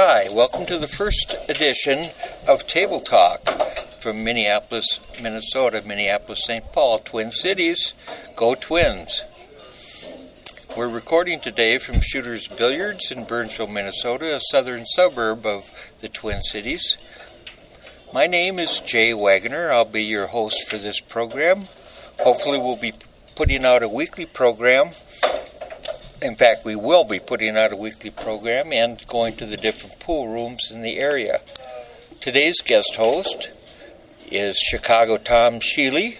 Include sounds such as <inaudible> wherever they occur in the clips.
Hi, welcome to the first edition of Table Talk from Minneapolis, Minnesota, Minneapolis, St. Paul, Twin Cities. Go Twins! We're recording today from Shooters Billiards in Burnsville, Minnesota, a southern suburb of the Twin Cities. My name is Jay Wagoner. I'll be your host for this program. Hopefully, we'll be putting out a weekly program. In fact, we will be putting out a weekly program and going to the different pool rooms in the area. Today's guest host is Chicago Tom Sheely.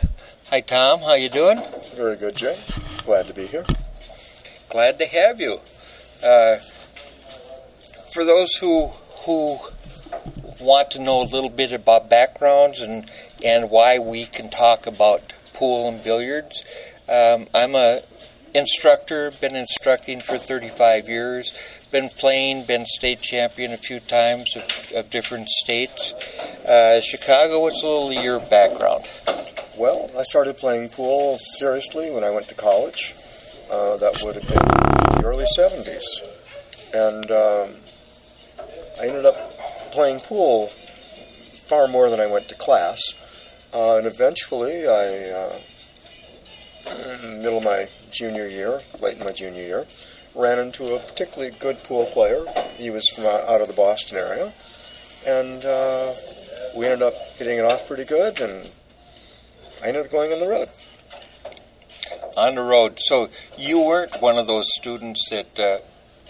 Hi, Tom. How you doing? Very good, Jay. Glad to be here. Glad to have you. Uh, for those who who want to know a little bit about backgrounds and and why we can talk about pool and billiards, um, I'm a instructor. Been instructing for 35 years. Been playing. Been state champion a few times of, of different states. Uh, Chicago. What's a little of your background? Well, I started playing pool seriously when I went to college. Uh, that would have been the early 70s. And um, I ended up playing pool far more than I went to class. Uh, and eventually, I, uh, middle of my junior year, late in my junior year, ran into a particularly good pool player. He was from out of the Boston area. And uh, we ended up hitting it off pretty good, and I ended up going on the road on the road. So you weren't one of those students that uh,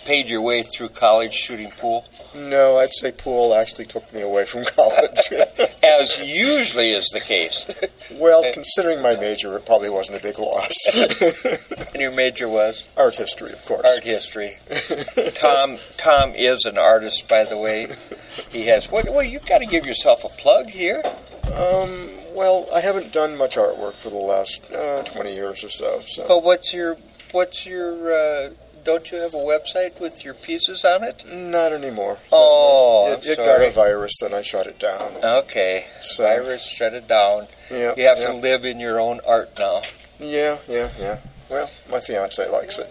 paid your way through college shooting pool? No, I'd say pool actually took me away from <laughs> college. <laughs> As usually is the case. <laughs> well, considering my major, it probably wasn't a big loss. and your major was? Art history, of course. Art history. Tom Tom is an artist, by the way. He has. Well, well you got to give yourself a plug here. Um, well, I haven't done much artwork for the last uh, twenty years or so, so. But what's your what's your uh, don't you have a website with your pieces on it? Not anymore. Oh, it, it got a virus and I shut it down. Okay, so, virus shut it down. Yeah, you have yeah. to live in your own art now. Yeah, yeah, yeah. Well, my fiance likes it.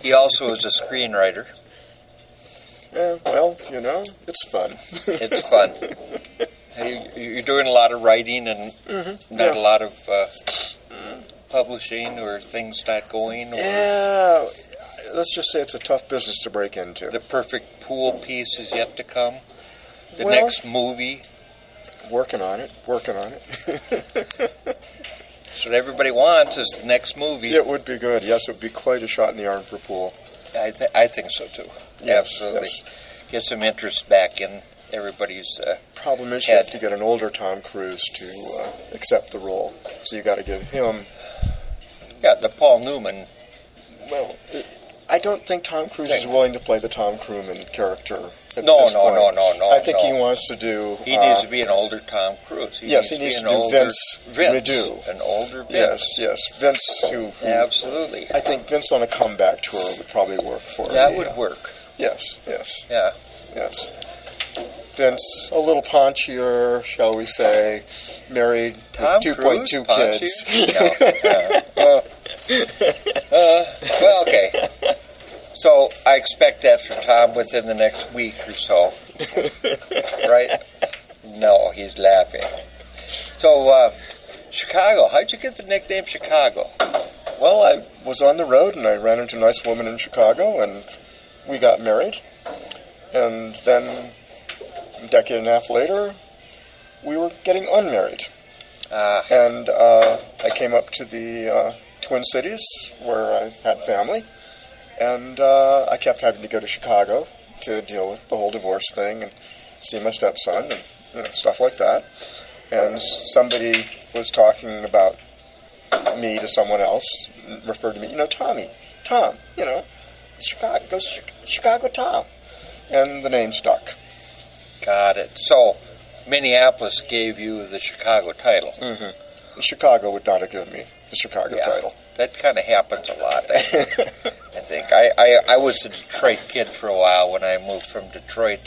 He also is a screenwriter. Yeah, well, you know, it's fun. it's fun. <laughs> You're doing a lot of writing and mm-hmm. not yeah. a lot of uh, publishing or things not going. Or yeah, let's just say it's a tough business to break into. The perfect pool piece is yet to come. The well, next movie. Working on it. Working on it. That's what everybody wants is the next movie. It would be good. Yes, it would be quite a shot in the arm for pool. I, th- I think so too. Yes, Absolutely. Yes. Get some interest back in everybody's. Uh, Problem is, head. you have to get an older Tom Cruise to uh, accept the role. So you got to give him. Yeah, the Paul Newman. Well, I don't think Tom Cruise is willing to play the Tom Crewman character. At No, this no, point. no, no, no. I think no. he wants to do. He uh, needs to be an older Tom Cruise. He yes, needs he needs to, to be an do older Vince, Vince, Redu. an older Vince. Yes, yes, Vince. Who, who Absolutely. I think Vince on a comeback tour would probably work for That me. would work. Yes, yes, Yeah. yes. Vince, a little paunchier, shall we say, married Tom with 2.2 kids. No. <laughs> <laughs> <laughs> I expect that from Tom within the next week or so, <laughs> right? No, he's laughing. So, uh, Chicago. How'd you get the nickname Chicago? Well, I was on the road and I ran into a nice woman in Chicago and we got married. And then a decade and a half later, we were getting unmarried. Uh, And uh, I came up to the uh, Twin Cities where I had family. And uh, I kept having to go to Chicago to deal with the whole divorce thing and see my stepson and you know, stuff like that. And somebody was talking about me to someone else, referred to me, you know, Tommy, Tom, you know, Chicago, go Chicago Tom. And the name stuck. got it. So, Minneapolis gave you the Chicago title. Mm-hmm. Chicago would not have given me the Chicago Yeah. title. That kind of happens a lot. <laughs> I, think I, I I was a Detroit kid for a while when I moved from Detroit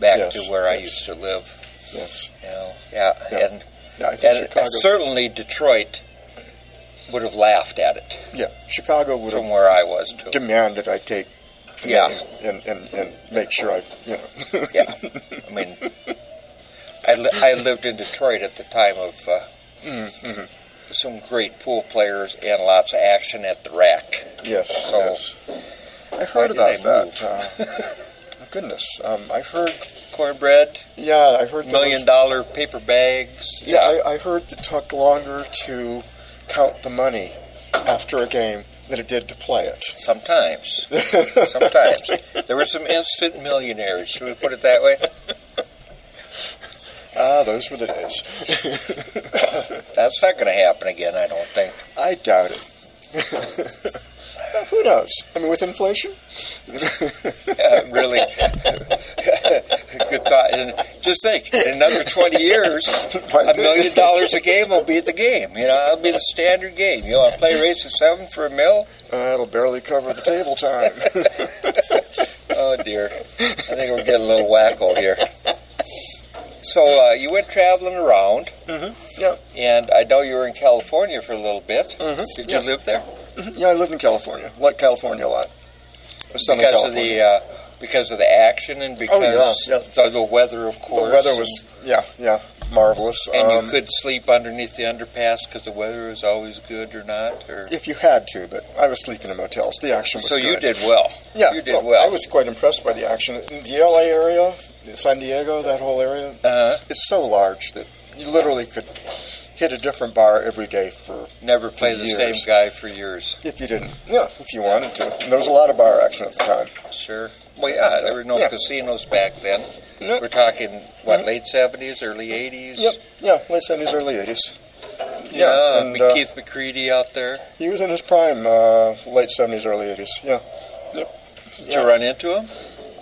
back Yes, to where I used to live. yes. You know, yeah, Yeah. and Yeah, and Chicago. certainly Detroit would have laughed at it yeah, Chicago would from have where I was too. demanded I take Yeah. and, and, and make sure I, you know. Yeah. <laughs> I mean, I, li- I lived in Detroit at the time of uh, Mhm. Some great pool players and lots of action at the rack. Yes, So, yes. I heard about that. Uh, goodness, um, I heard. Cornbread, Yeah, I heard. million dollar paper bags. Yeah, I, I heard it took longer to count the money after a game than it did to play it. Sometimes. <laughs> Sometimes. There were some instant millionaires. Should we put it that way? Ah, those were the days. <laughs> That's not going to happen again, I don't think. I doubt it. Who knows? I mean, with inflation. Uh, really. Good thought. And just think, in another 20 years, a million dollars a game will be the game. You know, it'll be the standard game. You want to play race of seven for a mill? Uh, it'll barely cover the table time. <laughs> Oh, dear. I think we're getting a little wacko here. So uh, you went traveling around. Mhm, yeah. And I know you were in California for a little bit. Mhm, Did yeah. you live there? yeah, I lived in California. Like California a lot. Southern because of the uh, because of the action and because yeah, yeah. of the weather, of course. the weather was, yeah, yeah, marvelous. And Um, you could sleep underneath the underpass because the weather was always good, or not? Or if you had to, but I was sleeping in motels. The action was so good. you did well. Yeah, you did well. I was quite impressed by the action. In the LA area, San Diego, that whole area, Uh, is so large that you literally could hit a different bar every day for never play the years. same guy for years. if you didn't. Yeah, if you wanted to. And there was a lot of bar action at the time. Sure. Well, yeah, there were no Yeah. casinos back then. No. We're talking what late seventies, early eighties. Yep. Yeah, late seventies, early eighties. Yeah, and uh, Keith McCready out there. he was in his prime, uh, late seventies, early eighties. Yeah. Yep. Did Yeah. you run into him?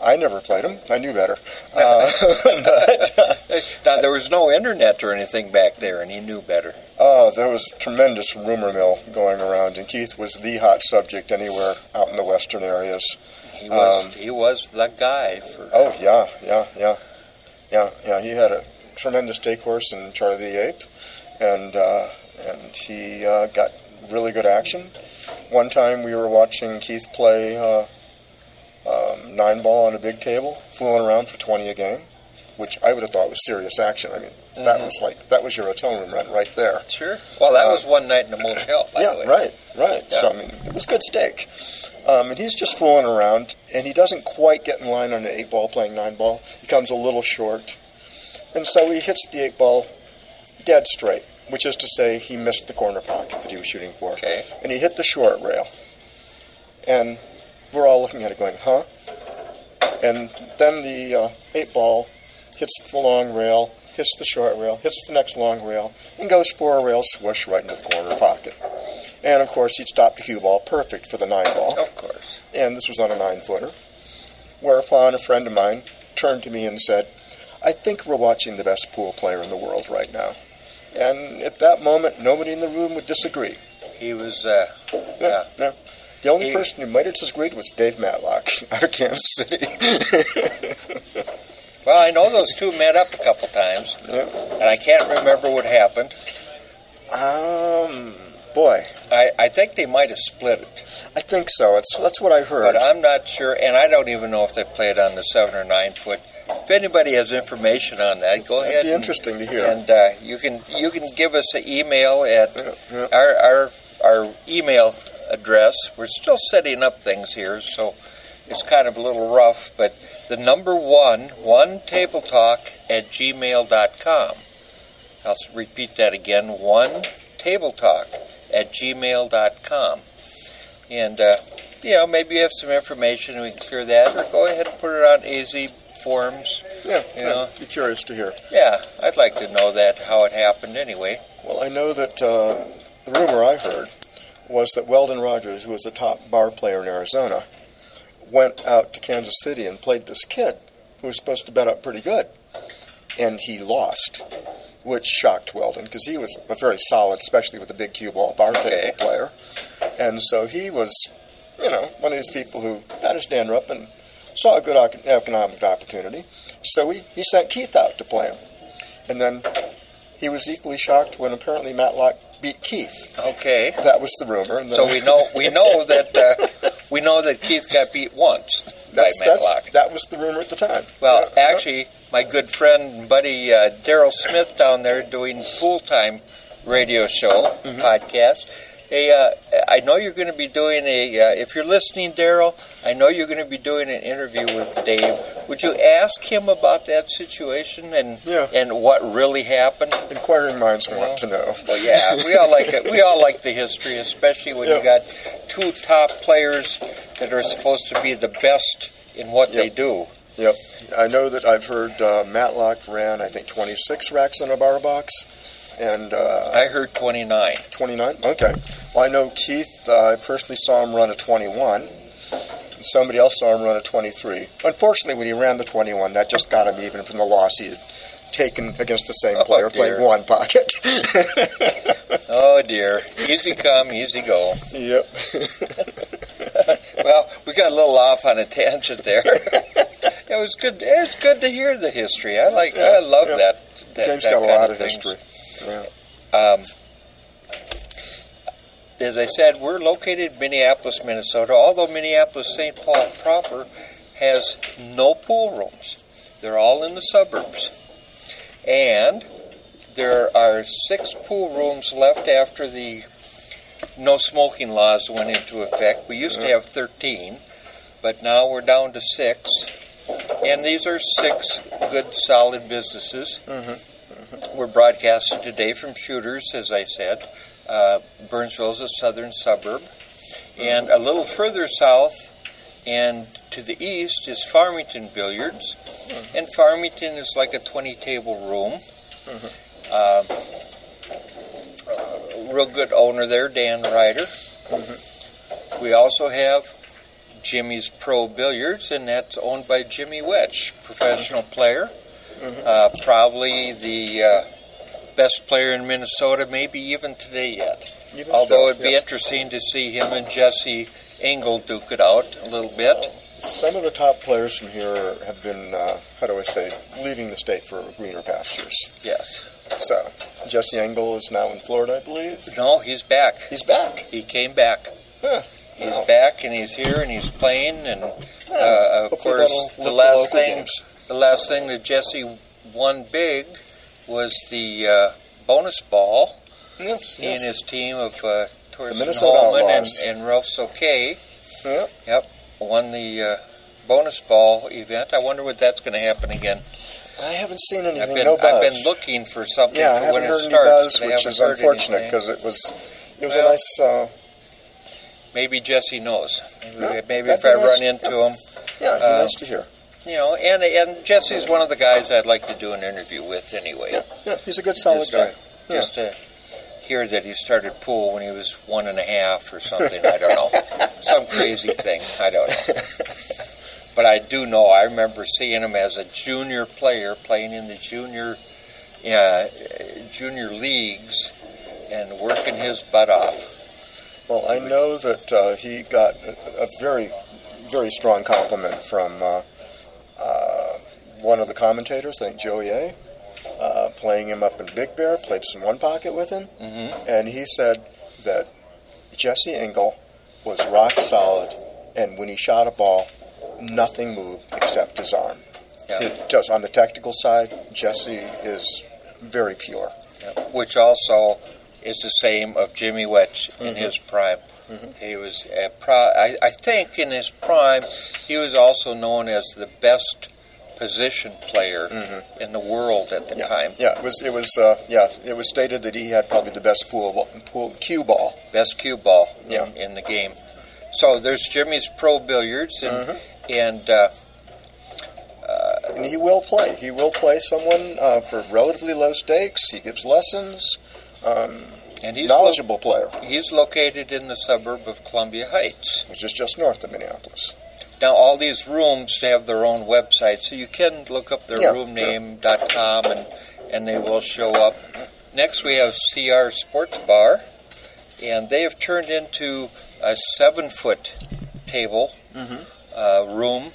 I never played him. I knew better. <laughs> Uh, but <laughs> Now there was no internet or anything back there, and he knew better. Oh, there was tremendous rumor mill going around, and Keith was the hot subject anywhere out in the western areas. He was Um, he was the guy for. Oh yeah, yeah, yeah, yeah, yeah. He had a tremendous day course in Charlie the Ape, and uh, and he uh, got really good action. One time we were watching Keith play uh, um, nine ball on a big table, fooling around for twenty a game, which I would have thought was serious action. I mean, that Mhm. was like that was your atonement run right there. Sure. Well, that Uh, was one night in a motel. By yeah, the way. right, right. Yeah. So I mean, it was good steak. Um, and he's just fooling around, and he doesn't quite get in line on an eight ball playing nine ball. He comes a little short, and so he hits the eight ball dead straight, which is to say he missed the corner pocket that he was shooting for, Okay. and he hit the short rail. And we're all looking at it, going, "Huh?" And then the uh, eight ball hits the long rail, hits the short rail, hits the next long rail, and goes for a rail swoosh right into the corner pocket. And of course, he'd stopped the cue ball perfect for the nine ball, Of course. and this was on a nine footer. Whereupon a friend of mine turned to me and said, I think we're watching the best pool player in the world right now. And at that moment, nobody in the room would disagree. He was. Uh, Yeah, yeah. The only He- person who might have disagreed was Dave Matlock <laughs> out of Kansas City. <laughs> well, I know those two met up a couple times, Yeah. and I can't remember what happened. um, boy, I, I think they might have split it, I think so. It's, that's what I heard. but I'm not sure, and I don't even know if they played on the seven or nine foot. If anybody has information on that, go ahead It'd be and, interesting to hear. and uh, you can you can give us an email at Yeah, yeah. our, our our email address. We're still setting up things here, so it's kind of a little rough, but the number one, one table talk at gmail.com. I'll repeat that again, one table talk at gmail.com. And, uh, you know, maybe you have some information and we can clear that, or go ahead and put it on AZ forums. yeah, you yeah, know. be curious to hear. Yeah, I'd like to know that, how it happened anyway. Well, I know that uh, the rumor I heard was that Weldon Rogers, who was the top bar player in Arizona, went out to Kansas City and played this kid who was supposed to bet up pretty good. And he lost, which shocked Weldon because he was a very solid, especially with the big cue ball bar Okay. player. And so he was, you know, one of these people who had his dander up and saw a good economic opportunity. So he, he sent Keith out to play him. And then he was equally shocked when apparently Matlock beat Keith. Okay. That was the rumor. And then, So we know we know that uh, <laughs> we know that Keith got beat once by That's, that's, Matlock. that was the rumor at the time. Well, Yeah, yeah. actually, my good friend and buddy uh, Daryl Smith down there doing full time radio show Mm-hmm. podcast. Hey, uh, I know you're going to be doing a. Uh, if you're listening, Daryl, I know you're going to be doing an interview with Dave. Would you ask him about that situation and Yeah. and what really happened? Inquiring minds want to know. Well, yeah, we all like it. We all like the history, especially when you got two top players that are supposed to be the best in what they do. Yep. I know that I've heard uh, Matlock ran, I think, 26 racks in a bar box. And uh, I heard 29. 29? Okay. Well, I know Keith, uh, I personally saw him run a 21. And somebody else saw him run a 23. Unfortunately, when he ran the 21, that just got him even from the loss he had taken against the same Oh, player playing one pocket. <laughs> Oh dear, easy come, easy go. yep. <laughs> Well, we got a little off on a tangent there. <laughs> it was good. It's good to hear the history. I like. I love yeah. that. That Game's that got a lot of things. history. Yeah. Um, as I said, we're located in Minneapolis, Minnesota. Although Minneapolis St. Paul proper has no pool rooms, they're all in the suburbs, and there are six pool rooms left after the no smoking laws went into effect. We used to have 13, but now we're down to six. And these are six good, solid businesses. We're broadcasting today from Shooters, as I said. Uh, Burnsville is a southern suburb. And a little further south and to the east is Farmington Billiards. And Farmington is like a 20 table room. Uh, real good owner there, Dan Ryder. We also have Jimmy's Pro Billiards, and that's owned by Jimmy Wetch, professional player. Uh, probably the uh, best player in Minnesota, maybe even today yet. Even Although still, it'd be interesting to see him and Jesse Engel duke it out a little bit. Some of the top players from here have been, uh, how do I say, leaving the state for greener pastures. Yes. So, Jesse Engel is now in Florida, I believe. No, he's back. He's back. He came back. Huh. He's back and he's here and he's playing and uh, of Hopefully course the last thing games. the last thing that Jesse won big was the uh, bonus ball. Yes, He and his team of uh, Thorsten Hohmann and, and Ralf Souquet Yeah. Yep, won the uh, bonus ball event. I wonder what that's going to happen again. I haven't seen anything. I've been no. I've been looking for something yeah, for when it starts, buzz, which is unfortunate because it was it was Well- a nice. Uh, Maybe Jesse knows. Maybe, Yeah, maybe if I nice. run into him, yeah, it'd be Uh, nice to hear. you know, and and Jesse's one of the guys I'd like to do an interview with anyway. Yeah, yeah, he's a good, solid just guy. To, just to hear that he started pool when he was one and a half or something. I don't know, <laughs> some crazy thing. I don't know. <laughs> But I do know. I remember seeing him as a junior player playing in the junior, uh, junior leagues, and working his butt off. Well, I know that uh, he got a, a very, very strong compliment from uh, uh, one of the commentators, I think Joey A. Uh, playing him up in Big Bear, played some one pocket with him, Mm-hmm. and he said that Jesse Engel was rock solid, and when he shot a ball, nothing moved except his arm. Yeah. It does on the tactical side. Jesse is very pure. which also is the same of Jimmy Wetch in Mhm. his prime. Mhm. He was, a pro- I, I think, in his prime, he was also known as the best position player Mhm. in the world at the Yeah. time. Yeah, it was. It was. Uh, yeah, it was stated that he had probably the best pool pool cue ball. Best cue ball Yeah. in, in the game. So there's Jimmy's Pro Billiards, and Mhm. and uh, And he will play. He will play someone uh, for relatively low stakes. He gives lessons. Um, and he's lo- knowledgeable player, he's located in the suburb of Columbia Heights. which is just north of Minneapolis. Now, all these rooms have their own website, so you can look up their Yeah, roomname.com and, and they will show up. Next, we have CR Sports Bar, and they have turned into a seven foot table Mhm. uh, room.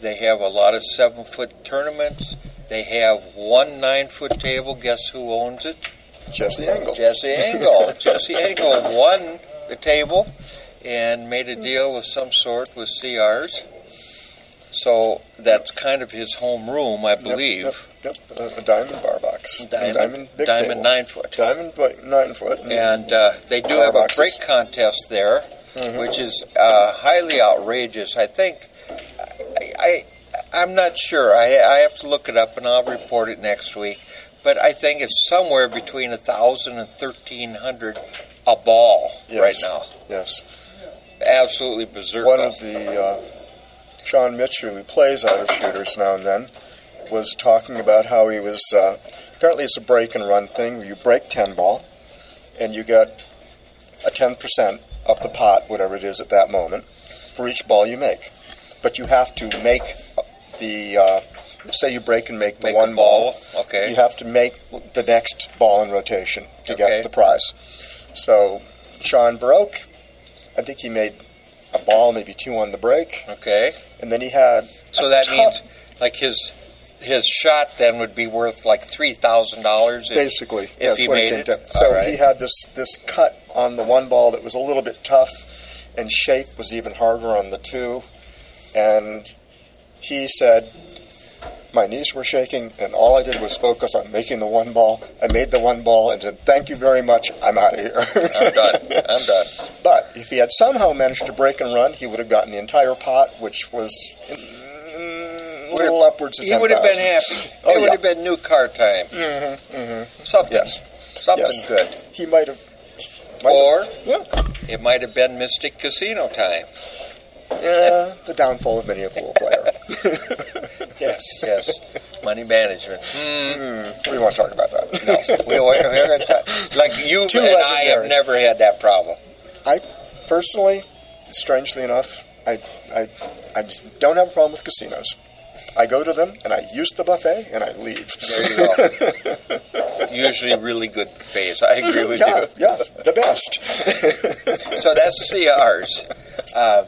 They have a lot of seven foot tournaments. They have one nine foot table. Guess who owns it? Jesse Engel. Jesse Engel. Jesse Engel won the table, and made a deal of some sort with CRs. So that's kind of his home room, I believe. Yep, yep. A, a diamond bar box. Diamond, diamond, diamond table. nine foot. Diamond nine foot. And uh, they do have a break contest there, Mhm. which is uh, highly outrageous. I think I, I I'm not sure. I, I have to look it up, and I'll report it next week. But I think it's somewhere between a thousand and thirteen hundred a ball Yes. right now. Yes. Absolutely berserk. One of the uh, Sean Mitchell, who plays out of shooters now and then, was talking about how he was. Uh, apparently, it's a break and run thing where you break ten ball, and you get a ten percent of the pot, whatever it is at that moment, for each ball you make. But you have to make the. Uh, say you break and make the Make one ball. ball, okay. You have to make the next ball in rotation to Okay. get the prize. So Sean broke. I think he made a ball, maybe two on the break, Okay. and then he had So that tough- means like his his shot then would be worth like three thousand dollars. basically if yes, he made it? down. So right. he had this this cut on the one ball that was a little bit tough, and shape was even harder on the two, and he said. My knees were shaking, and all I did was focus on making the one ball. I made the one ball and said, "Thank you very much. I'm out of here." I'm done. I'm done. <laughs> But if he had somehow managed to break and run, he would have gotten the entire pot, which was mm, a little upwards of He would have been happy. <laughs> Oh, it would have been new car time. Mm-hmm, mm-hmm. Something. Yes. Something Yes. good. He might have. might Or have- yeah, it might have been Mystic Casino time. yeah, the downfall of many a pool player. <laughs> Yes, yes. Money management. Mm, Hmm, we won't talk about that. no, we, we, we're gonna talk- like you Too and I have never had that problem. I personally, strangely enough, I, I, I just don't have a problem with casinos. I go to them and I use the buffet and I leave. There you go. <laughs> Usually, really good phase. I agree with yeah, you. yeah, the best. <laughs> So that's CRs. Uh,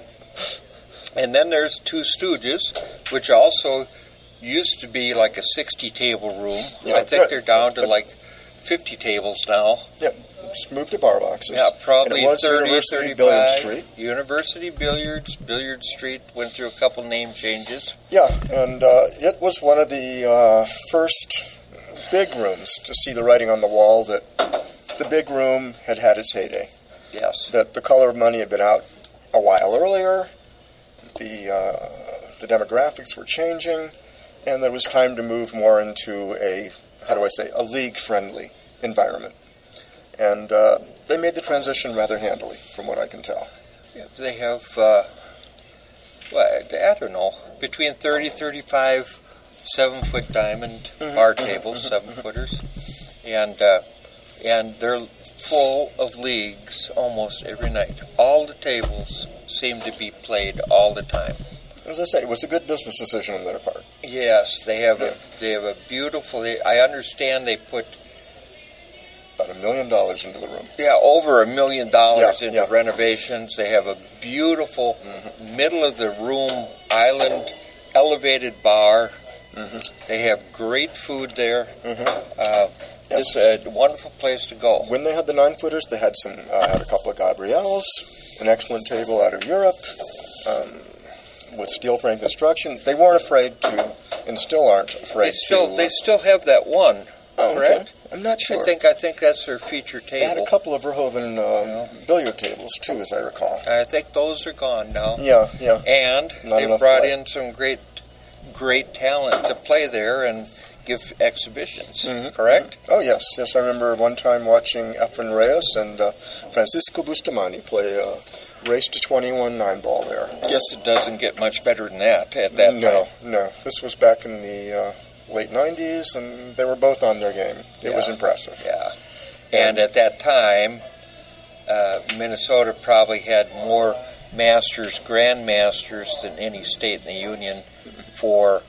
and then there's Two Stooges, which also used to be like a 60 table room. Yeah, I think good. they're down to like 50 tables now. Just moved to bar boxes. Yeah, probably And it was 30, University 35. Billiard Street. University Billiards, Billiard Street went through a couple name changes. Yeah, and uh, it was one of the uh, first big rooms to see the writing on the wall that the big room had had its heyday. Yes. That the color of money had been out a while earlier. The uh, the demographics were changing, and there was time to move more into a how do I say a league friendly environment. And uh, they made the transition rather handily, from what I can tell. Yeah, they have, uh, well, I don't know, between 30, 35 seven foot diamond Mhm, bar mhm, tables, mhm, seven footers, and uh, and they're full of leagues almost every night. All the tables seem to be played all the time. As I say, it was a good business decision on their part. Yes, they have a they have a beautiful. They, I understand they put About a million dollars into the room. yeah over a million dollars Yeah, into yeah. renovations. They have a beautiful Mhm. middle of the room island elevated bar. Mhm. They have great food there. Mhm. Uh, It's a wonderful place to go. When they had the nine footers, they had some uh, had a couple of Gabriels, an excellent table out of Europe, um, with steel frame construction. They weren't afraid to, and still aren't afraid They still to. they still have that one. oh, okay. I'm not sure. I think I think that's their feature table. they had a couple of Verhoeven um, billiard tables too, as I recall. I think those are gone now. Yeah, yeah. And Not they brought in some great great talent to play there and give exhibitions. Mhm, Correct? Oh yes, yes. I remember one time watching Efren Reyes and uh, Francisco Bustamante play uh, race to 21 nine ball there. Guess it doesn't get much better than that at that no, time. no. This was back in the uh, late 90s, and they were both on their game. It was impressive. Yeah. And at that time, uh, Minnesota probably had more masters, grandmasters than any state in the union for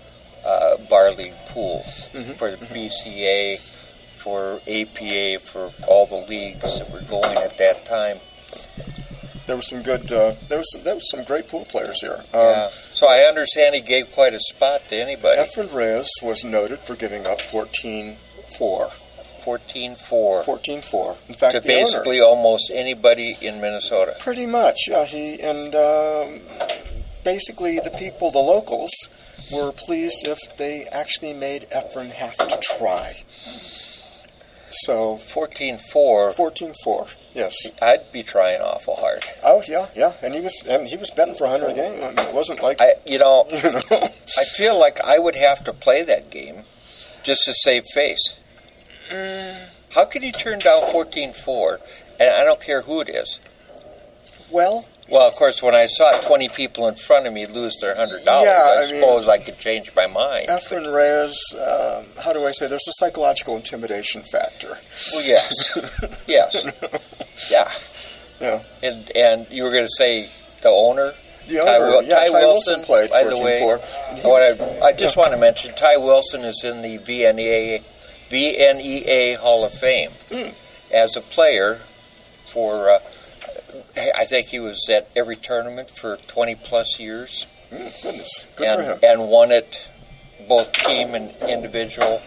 uh, bar league pool, Mhm. for the BCA, for APA, for all the leagues that were going at that time. There was some good. Uh, there was some, there was some great pool players here. Um, yeah. So I understand he gave quite a spot to anybody. Efren Reyes was noted for giving up 14-4 for 14-4 14-4. In fact, to the basically owner, almost anybody in Minnesota. pretty much, yeah. He and um, basically the people, the locals, were pleased if they actually made Efren have to try. So 14-4, 14-4, yes. I'd be trying awful hard. Oh yeah, yeah, and he was and he was betting for 100 a game. I mean, it wasn't like I, you know, <laughs> you know. I feel like I would have to play that game just to save face. Mm, How could he turn down 14-4? And I don't care who it is. well, Well, of course, when I saw 20 people in front of me lose their $100, Yeah, I, I mean- suppose I could change my mind. Efren Reyes, um, how do I say? There's a psychological intimidation factor. Well, yes. <laughs> yes. Yeah. Yeah. And, and you were going to say the owner? The Ty, owner, Wil- yeah, Ty Ty Wilson, played by the way. And What I, I just want to mention, Ty Wilson is in the VNEA, VNEA Hall of Fame Mm. as a player for, uh, I think he was at every tournament for 20 plus years Mm, goodness, good and, for him. and won it both team and individual.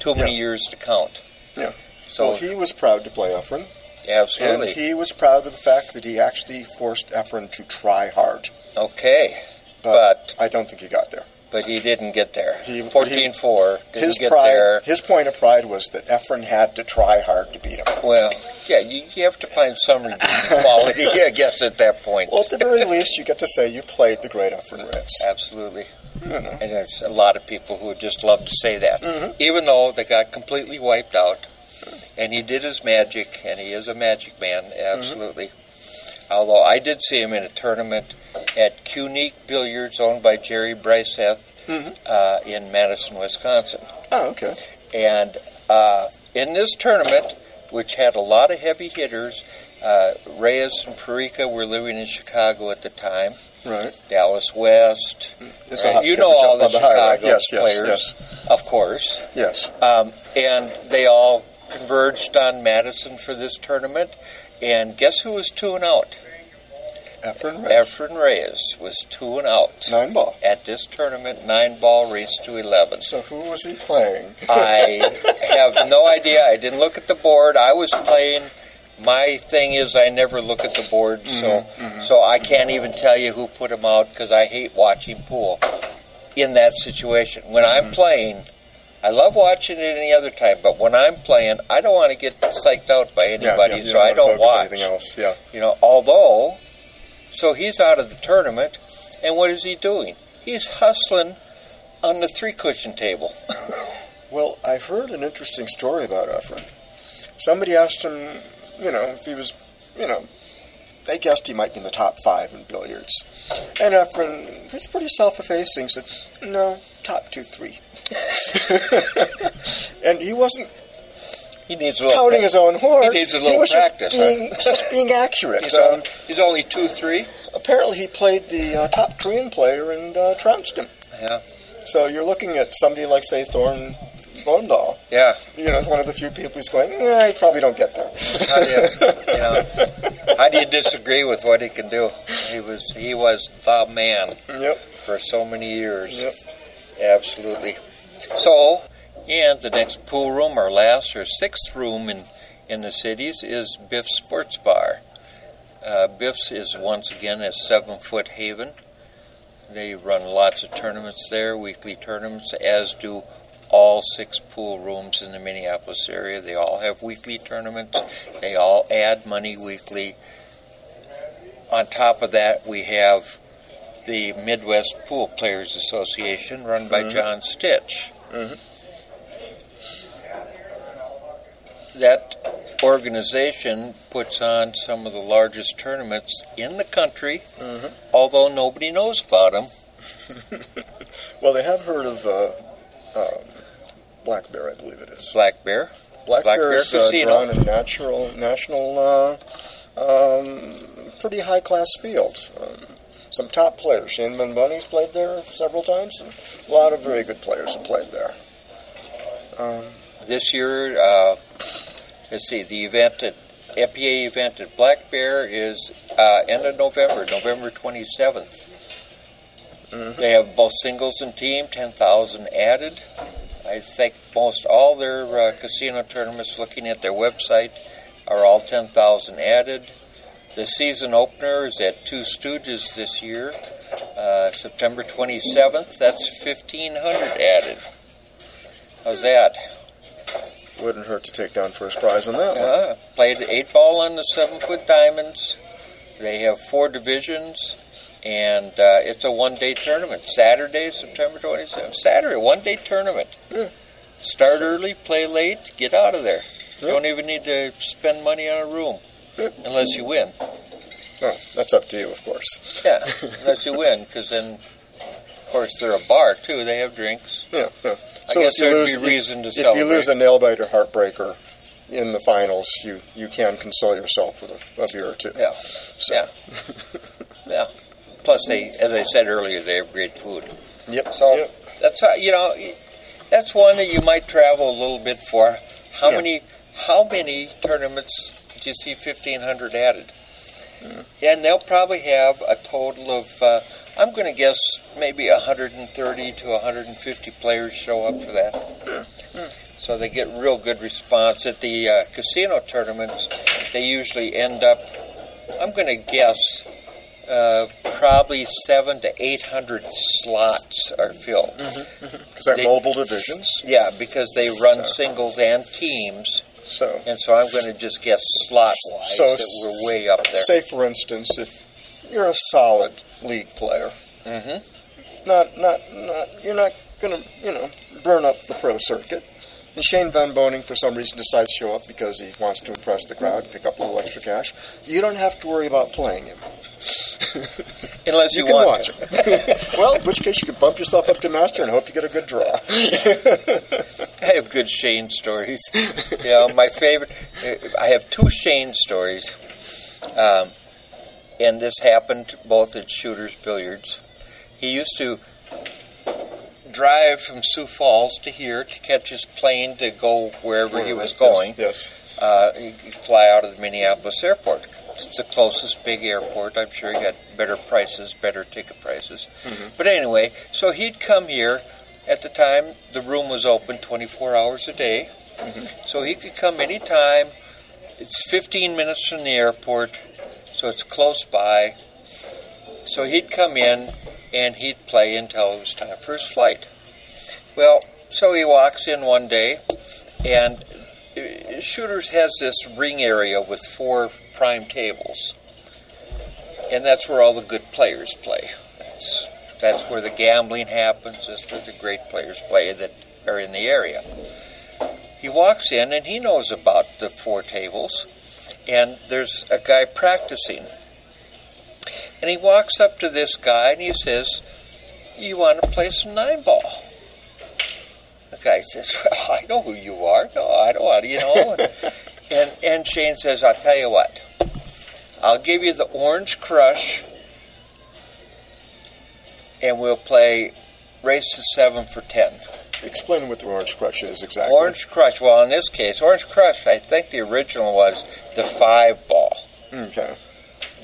Too many years to count. Yeah. So, well, he was proud to play Efren, absolutely. and he was proud of the fact that he actually forced Efren to try hard. okay. But, But, I don't think he got there. But he didn't get there. He- 14 4. Didn't His get pride, there. his point of pride was that Efren had to try hard to beat him. Well, yeah, you, you have to find some <laughs> quality, I guess, at that point. Well, at the very least, you get to say you played the great Efren Reyes. Absolutely. You know. And there's a lot of people who would just love to say that. Mhm. Even though they got completely wiped out. And he did his magic, and he is a magic man, absolutely. Although I did see him in a tournament at Cue-Nique Billiards, owned by Jerry Briesath Mhm. uh, in Madison, Wisconsin. Oh, okay. And uh, in this tournament, which had a lot of heavy hitters, uh, Reyes and Parica were living in Chicago at the time. Right. Dallas West, Right, you know all jump the. Chicago yes, yes, players. Yes, of course. yes. Um, and they all converged on Madison for this tournament. And guess who was two and out? Efren Reyes. Efren Reyes was two and out Nine ball. at this tournament, nine ball race to 11. So who was he playing? I <laughs> have no idea. I didn't look at the board. I was playing. My thing is, I never look at the board, so Mhm, so I can't even tell you who put him out because I hate watching pool in that situation. When I'm Mhm. playing, I love watching it any other time, but when I'm playing, I don't want to get psyched out by Yeah, anybody, yeah, you so I don't focus on watch. Anything else? Yeah. You know, although, so he's out of the tournament, and what is he doing? He's hustling on the three cushion table. <laughs> Well, I've heard an interesting story about Efren. Somebody asked him, you know, if he was, you know, they guessed he might be in the top five in billiards. And Efren, he's pretty self-effacing, said, no, top two, three. <laughs> and he wasn't He needs a little. counting his own horn. He needs a little was practice, Just huh? being, just being <laughs> accurate. He's, Um, only, he's only two, three. apparently, he played the uh, top Korean player and uh, trounced him. Yeah. So you're looking at somebody like, say, Thorne Blomdahl. Yeah. You know, one of the few people who's going, nah, you probably don't get there. How do you, you know, how do you disagree with what he can do? He was he was the man Yep. for so many years. Yep. Absolutely. So, and the next pool room, or last or sixth room in in the cities is Biff's Sports Bar. Uh, Biff's is once again a seven foot haven. They run lots of tournaments there, weekly tournaments, as do all six pool rooms in the Minneapolis area. They all have weekly tournaments. They all add money weekly. On top of that, we have the Midwest Pool Players Association, run by Mhm. John Stitch. Mhm. That organization puts on some of the largest tournaments in the country, Mhm. although nobody knows about them. <laughs> Well, they have heard of uh, um, Black Bear, I believe it is. Black Bear. Black, Black Bear Bear is uh, Casino. drawn a natural, national, uh, um, pretty high class field. Um, some top players. Shane Van Boening's played there several times. And a lot of very good players have played there. Um, This year, uh, let's see, the event at FPA event at Black Bear is uh, end of November, November 27th. Mhm. They have both singles and team, 10,000 added. I think most all their uh, casino tournaments, looking at their website, are all 10,000 added. The season opener is at Two Stooges this year, uh, September 27th. That's 1,500 added. How's that? Wouldn't hurt to take down first prize on that one. Uh, played eight ball on the seven foot diamonds. They have four divisions, and uh, it's a one day tournament. Saturday, September 27th. Saturday, one day tournament. Yeah. Start early, play late, get out of there. You Yeah. don't even need to spend money on a room Yeah. unless you win. Oh, that's up to you, of course. Yeah, <laughs> unless you win, because then, of course, they're a bar too. They have drinks. Yeah, yeah. I So guess there'd lose, be reason to if celebrate. If you lose a nail biter heartbreaker in the finals, you, you can console yourself with a, a beer or two. Yeah. So, Yeah. <laughs> Plus, they, as I said earlier, they have great food. Yep. So yep. that's how you know. That's one that you might travel a little bit for. How Yeah. many? How many tournaments do you see fifteen hundred added? Hmm. Yeah, and they'll probably have a total of. Uh, I'm going to guess maybe 130 to 150 players show up for that. So they get real good response at the uh, casino tournaments. They usually end up. I'm going to guess. Uh, probably seven to eight hundred slots are filled. Because they're they- mobile divisions. Yeah, because they run So- singles and teams, So, and so I'm going to just guess slot wise So that we're way up there. say for instance, if you're a solid league player, hmm not not not you're not gonna you know burn up the pro circuit. And Shane Van Boening, for some reason, decides to show up because he wants to impress the crowd, pick up a little extra cash. You don't have to worry about playing him. <laughs> Unless you, You can want watch to. him. <laughs> well, in which case you can bump yourself up to master and hope you get a good draw. <laughs> I have good Shane stories. you know, my favorite. I have two Shane stories, um, and this happened both at Shooters Billiards. He used to drive from Sioux Falls to here to catch his plane to go wherever he was going. Yes. uh, you could fly out of the Minneapolis airport. It's the closest big airport. I'm sure he got better prices, better ticket prices. Mhm. But anyway, so he'd come here. At the time, the room was open 24 hours a day, so he could come anytime. It's 15 minutes from the airport, so it's close by. So he'd come in and he'd play until it was time for his flight. Well, so he walks in one day, and uh, Shooters has this ring area with four prime tables, and that's where all the good players play. That's, that's where the gambling happens. That's where the great players play that are in the area. He walks in and he knows about the four tables, and there's a guy practicing. And he walks up to this guy and he says, "You want to play some nine ball?" The guy says, "Well, I know who you are. No, I don't want to, you know." <laughs> and and Shane says, "I'll tell you what. I'll give you the Orange Crush, and we'll play race to seven for ten. Explain what the Orange Crush is exactly. Orange Crush. Well, in this case, Orange Crush. I think the original was the five ball, Okay.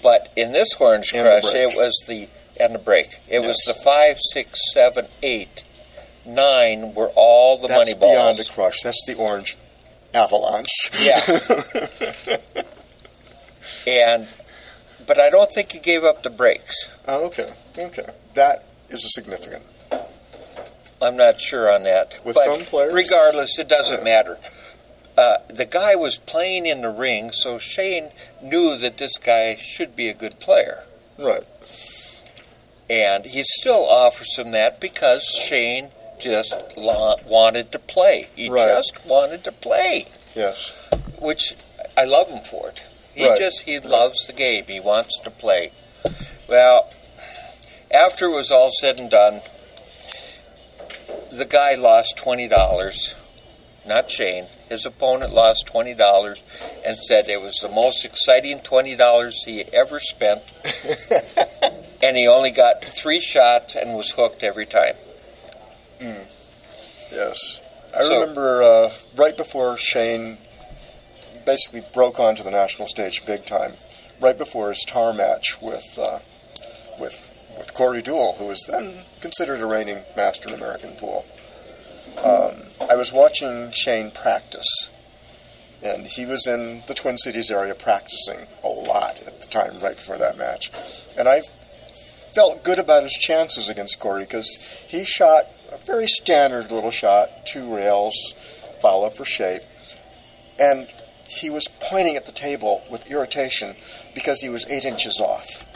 But in this Orange And Crush, it was the and the break. It was the five, six, seven, eight, nine were all the That's money balls. beyond a crush. That's the Orange Avalanche. Yeah. <laughs> and but I don't think he gave up the breaks. oh, okay. Okay. That is a significant. I'm not sure on that. With but some players- regardless, it doesn't Yeah. matter. Uh, the guy was playing in the ring, so Shane knew that this guy should be a good player, Right. and he still offers him that because Shane just lo- wanted to play. He Right. just wanted to play, Yes. which I love him for it. He Right. just he loves the game. He wants to play. Well, after it was all said and done, the guy lost twenty dollars. Not Shane. His opponent lost twenty dollars and said it was the most exciting twenty dollars he ever spent, <laughs> and he only got three shots and was hooked every time. Yes. I So- remember uh, right before Shane basically broke onto the national stage big time, right before his TAR match with uh, with with Corey Deuel, who was then considered a reigning master in American pool. I was watching Shane practice, and he was in the Twin Cities area practicing a lot at the time, right before that match. And I felt good about his chances against Corey because he shot a very standard little shot, two rails, follow for shape, and he was pointing at the table with irritation because he was eight inches off.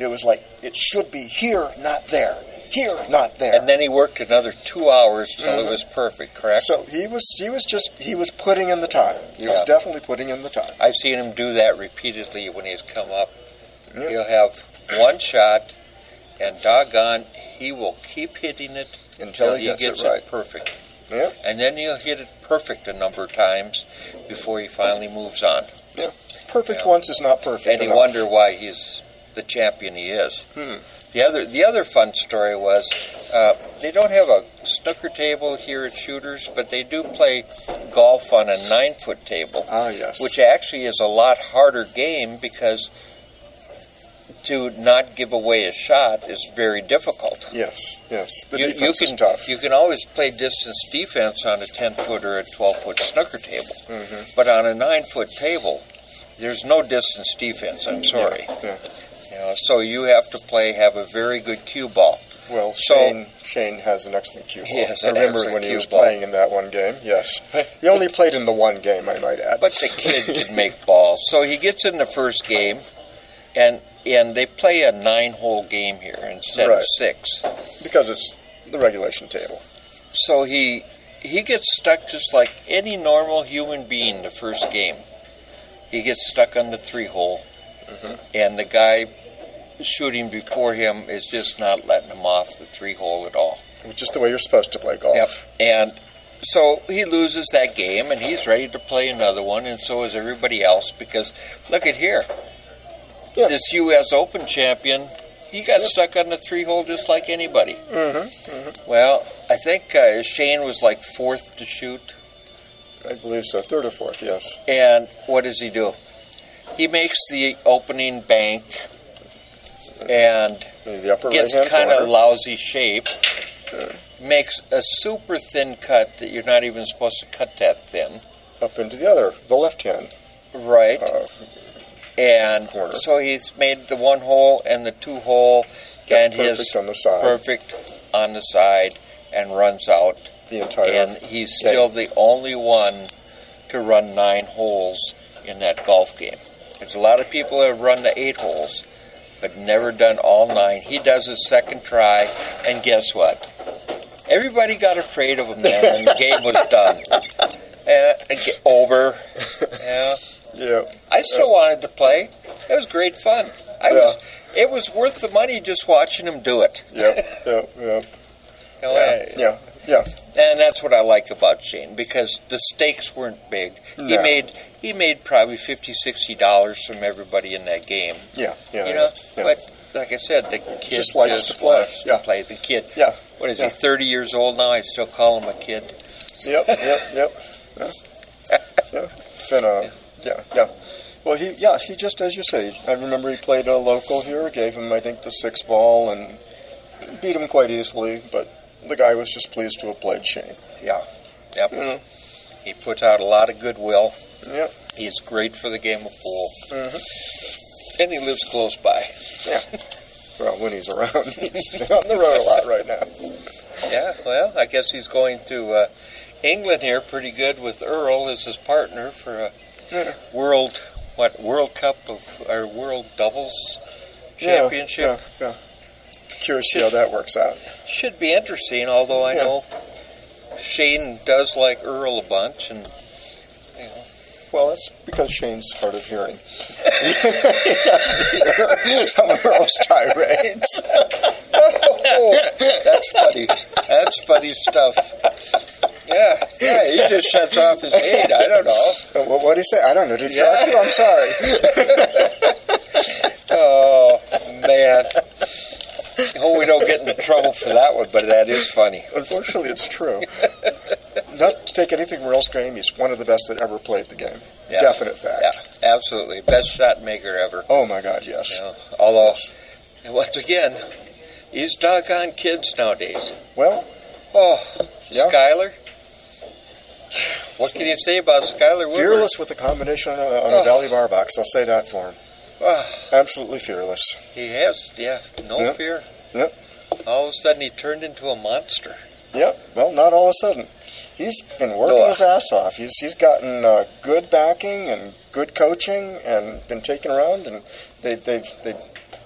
It was like it should be here, not there. Here, not there. And then he worked another two hours till Mhm. it was perfect. Correct. So he was he was just he was putting in the time. He was definitely putting in the time. I've seen him do that repeatedly when he's come up. Yeah. He'll have one shot, and doggone, he will keep hitting it Until till he gets, gets it right. perfect. Yeah. And then he'll hit it perfect a number of times before he finally moves on. Yeah. Perfect Yeah. once is not perfect. And you wonder why he's the champion he is. Hmm. The other the other fun story was uh, they don't have a snooker table here at Shooters, but they do play golf on a nine foot table, Ah yes. which actually is a lot harder game because to not give away a shot is very difficult. yes, yes. The you, you can is tough. you can always play distance defense on a ten foot or a twelve foot snooker table, Mhm. but on a nine foot table, there's no distance defense. I'm sorry. Yeah. You know, so you have to play have a very good cue ball. Well, So- Shane Shane has an excellent cue ball. I remember when he was ball. playing in that one game. Yes, he only played in the one game. I might add. But the kid can <laughs> make balls. So he gets in the first game, and and they play a nine hole game here instead of six. because it's the regulation table. So he he gets stuck just like any normal human being the first game. He gets stuck on the three hole, Mhm. and the guy shooting before him is just not letting him off the three hole at all. It's just the way you're supposed to play golf. Yep. And so he loses that game, and he's ready to play another one, and so is everybody else. Because look at here, Yeah. this U.S. Open champion, he got stuck on the three hole just like anybody. Mm-hmm. Well, I think uh, Shane was like fourth to shoot, I believe so. Third or fourth, yes. and what does he do? He makes the opening bank and Maybe the upper gets kind of lousy shape. Makes a super thin cut that you're not even supposed to cut that thin. up into the other, the left hand. Right. Uh, and corner. so he's made the one hole and the two hole gets and perfect his on the side. perfect on the side and runs out. The entire. And he's still the only one to run nine holes in that golf game. There's a lot of people that have run the eight holes, but never done all nine. He does his second try, and guess what? Everybody got afraid of him then, and the game was <laughs> done. Uh, and get over. Yeah. yeah. I still wanted to play. It was great fun. I Yeah. was. It was worth the money just watching him do it. Yep. Yep. Yep. You know, Yeah. and- <laughs> Yeah. And that's what I like about Shane because the stakes weren't big. He made he made probably 50 60 dollars from everybody in that game. Yeah. Yeah. you know, yeah. but like I said, the kid Just likes to play. Yeah. to play. The kid. Yeah. What is Yeah. he? 30 years old now. I still call him a kid. Yep. Yep. Yep. Yeah. yeah. Been a. Yeah. Yeah. Well, he yeah he just as you say. I remember he played a local here. Gave him I think the six ball and beat him quite easily. But the guy was just pleased to have played Shane. Yeah. Yep. You know. He puts out a lot of goodwill. Yep. He's great for the game of pool, Mm-hmm. and he lives close by. Yeah. Well, when he's around, <laughs> he's on the road a lot right now. Yeah, well, I guess he's going to uh, England here pretty good with Earl as his partner for a Yeah. world what World Cup of or World Doubles Championship. Yeah, yeah. Curious to see how that works out. Should be interesting, although I Yeah. know Shane does like Earl a bunch, and you know, Well, that's because Shane's hard of hearing. <laughs> Some of Earl's tirades. <laughs> that's funny. That's funny stuff. Yeah, yeah, he just shuts off his aid. I don't know. What what did he say? I don't know. Did he Yeah. talk to you? I'm sorry. <laughs> Oh man. Hope we don't get into trouble for that one, but that is funny. Unfortunately, it's true. Not to take anything from Earl's game, he's one of the best that ever played the game. Yeah. Definite fact. Yeah, absolutely. Best shot maker ever. Oh my God, yes. Know, although, once again, these doggone kids nowadays. Well, Oh, Yeah. Skyler, What can you say about Skyler Woodward? Fearless with a combination on a, on a Oh. Valley bar box. I'll say that for him. Ah, Absolutely fearless. he has, yeah, no Yep. fear. Yep. All of a sudden, he turned into a monster. Yep. Well, not all of a sudden. He's been working No. his ass off. He's he's gotten uh, good backing and good coaching and been taken around and they they've they've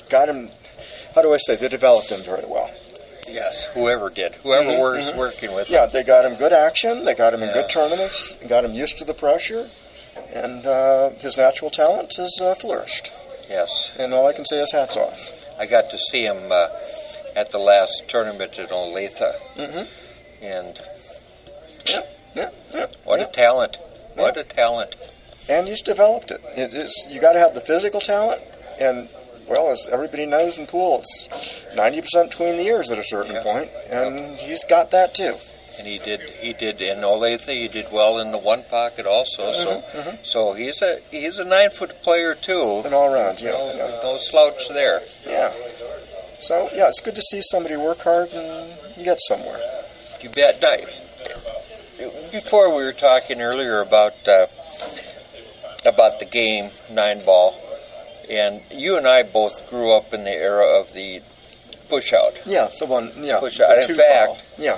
got him. How do I say? They developed him very well. Yes, whoever did, whoever Mhm, was mhm. working with Yeah, him. they got him good action. They got him in good tournaments. Got him used to the pressure, and uh, his natural talent has uh, flourished. Yes, And all I can say is hats off. I got to see him uh, at the last tournament in Olathe, Mhm. and Yeah, yeah. yeah, what a talent! What a talent! and he's developed it. It is you got to have the physical talent, and well, as everybody knows in pool, it's ninety percent between the ears at a certain point, and he's got that too. And he did, he did in Olathe. He did well in the one pocket also. So, Mhm, so he's a he's a nine foot player too. And all around, yeah, No, yeah, no slouch there. yeah. So yeah, it's good to see somebody work hard and get somewhere. You bet. Now, before we were talking earlier about uh, about the game nine ball, and you and I both grew up in the era of the push out. Yeah, the one, yeah, Push out. In fact- foul. yeah,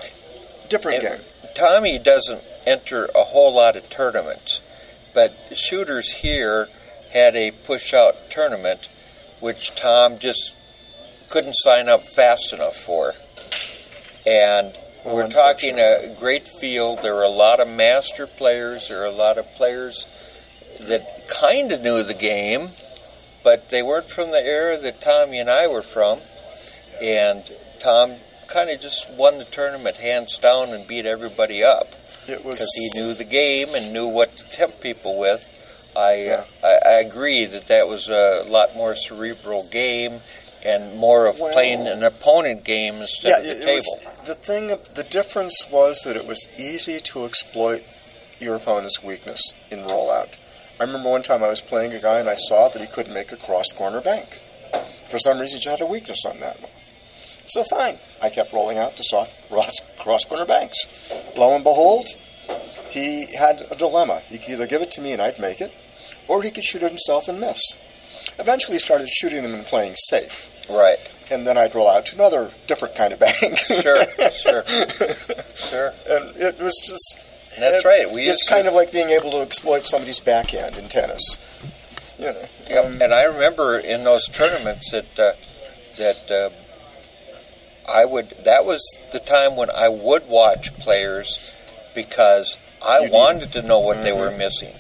different game. Tommy doesn't enter a whole lot of tournaments, but shooters here had a push out tournament, which Tom just couldn't sign up fast enough for. And Well, we're talking a great field. There are a lot of master players. There are a lot of players that kind of knew the game, but they weren't from the era that Tommy and I were from. And Tom kind of just won the tournament hands down and beat everybody up It was because he knew the game and knew what to tempt people with. I, Yeah. I I agree that that was a lot more cerebral game and more of Well- playing an opponent game instead yeah, of the table. was the thing. The difference was that it was easy to exploit your opponent's weakness in rollout. I remember one time I was playing a guy and I saw that he couldn't make a cross corner bank. For some reason, he just had a weakness on that one. So fine, I kept rolling out to soft cross corner banks. Lo and behold, he had a dilemma. He could either give it to me and I'd make it, or he could shoot it himself and miss. Eventually, he started shooting them and playing safe Right. and then I'd roll out to another different kind of bank. Sure, sure, <laughs> sure. And it was just. That's it- right. We it's kind of like being able to exploit somebody's backhand in tennis. You know. Um, and I remember in those tournaments that uh, that uh, I would. That was the time when I would watch players because I You wanted to know what they mm-hmm. were missing.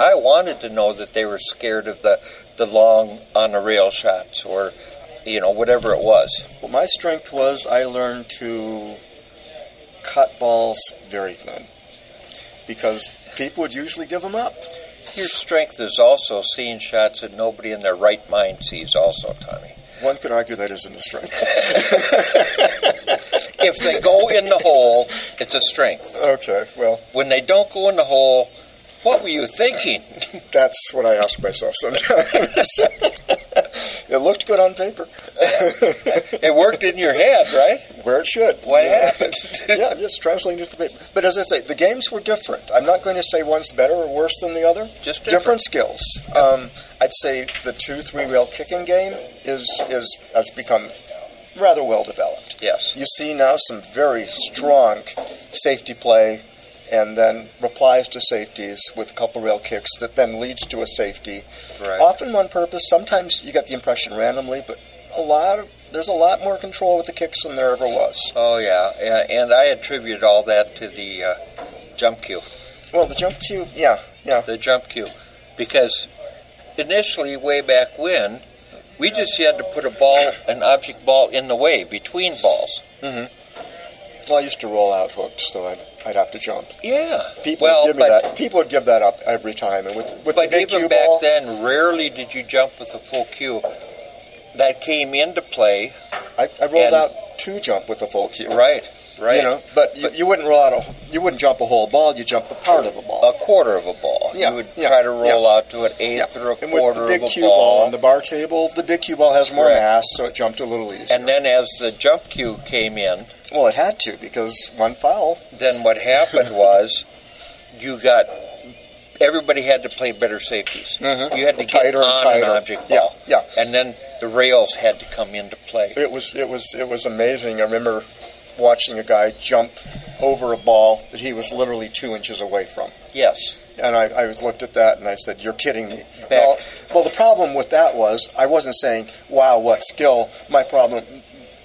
I wanted to know that they were scared of the the long on the rail shots or you know whatever it was. Well, my strength was I learned to cut balls very thin because people would usually give them up. Your strength is also seeing shots that nobody in their right mind sees. Also, Tommy. One could argue that isn't a strength. <laughs> If they go in the hole, it's a strength. okay, well, When they don't go in the hole, what were you thinking? <laughs> that's what I ask myself sometimes. <laughs> it looked good on paper, <laughs> It worked in your head, right? where it should. What Yeah. happened? yeah, just translating it to the paper. But as I say, the games were different. I'm not going to say one's better or worse than the other. Just Different skills. Um, I'd say the two three rail kicking game is is has become rather well developed. Yes. You see now some very strong safety play, and then replies to safeties with a couple rail kicks that then leads to a safety. Right. Often on purpose. Sometimes you get the impression randomly, but a lot of there's a lot more control with the kicks than there ever was. Oh yeah, yeah. And I attribute all that to the uh, jump cue, Well, the jump cue, yeah, yeah. the jump cue, because initially, way back when, we just had to put a ball, an object ball, in the way between balls. Well, I used to roll out hooked, so I'd, I'd have to jump. Yeah. People well, would give me but, that. People would give that up every time, and with with but the big even cue back ball, then, rarely did you jump with a full cue. That came into play, I, I rolled and- out two jump with a full cue. right? Right. You know, but, you, But- you wouldn't roll out a you wouldn't jump a whole ball. You jump a part of a ball. a quarter of a ball. Yeah, you would yeah, try to roll out to an eighth or a and with quarter the big of a cue ball. ball. on the bar table, the big cue ball has more Correct. mass, so it jumped a little easier. and then as the jump cue came in, well, it had to because one foul. then what happened <laughs> was you got everybody had to play better safeties. Mhm. You had to Tighter get and on tighter. an object Yeah, yeah. and then the rails had to come into play. It was it was it was amazing. I remember watching a guy jump over a ball that he was literally two inches away from. Yes, And I, I looked at that and I said, "You're kidding me." Well, well, the problem with that was I wasn't saying, "Wow, what skill." My problem,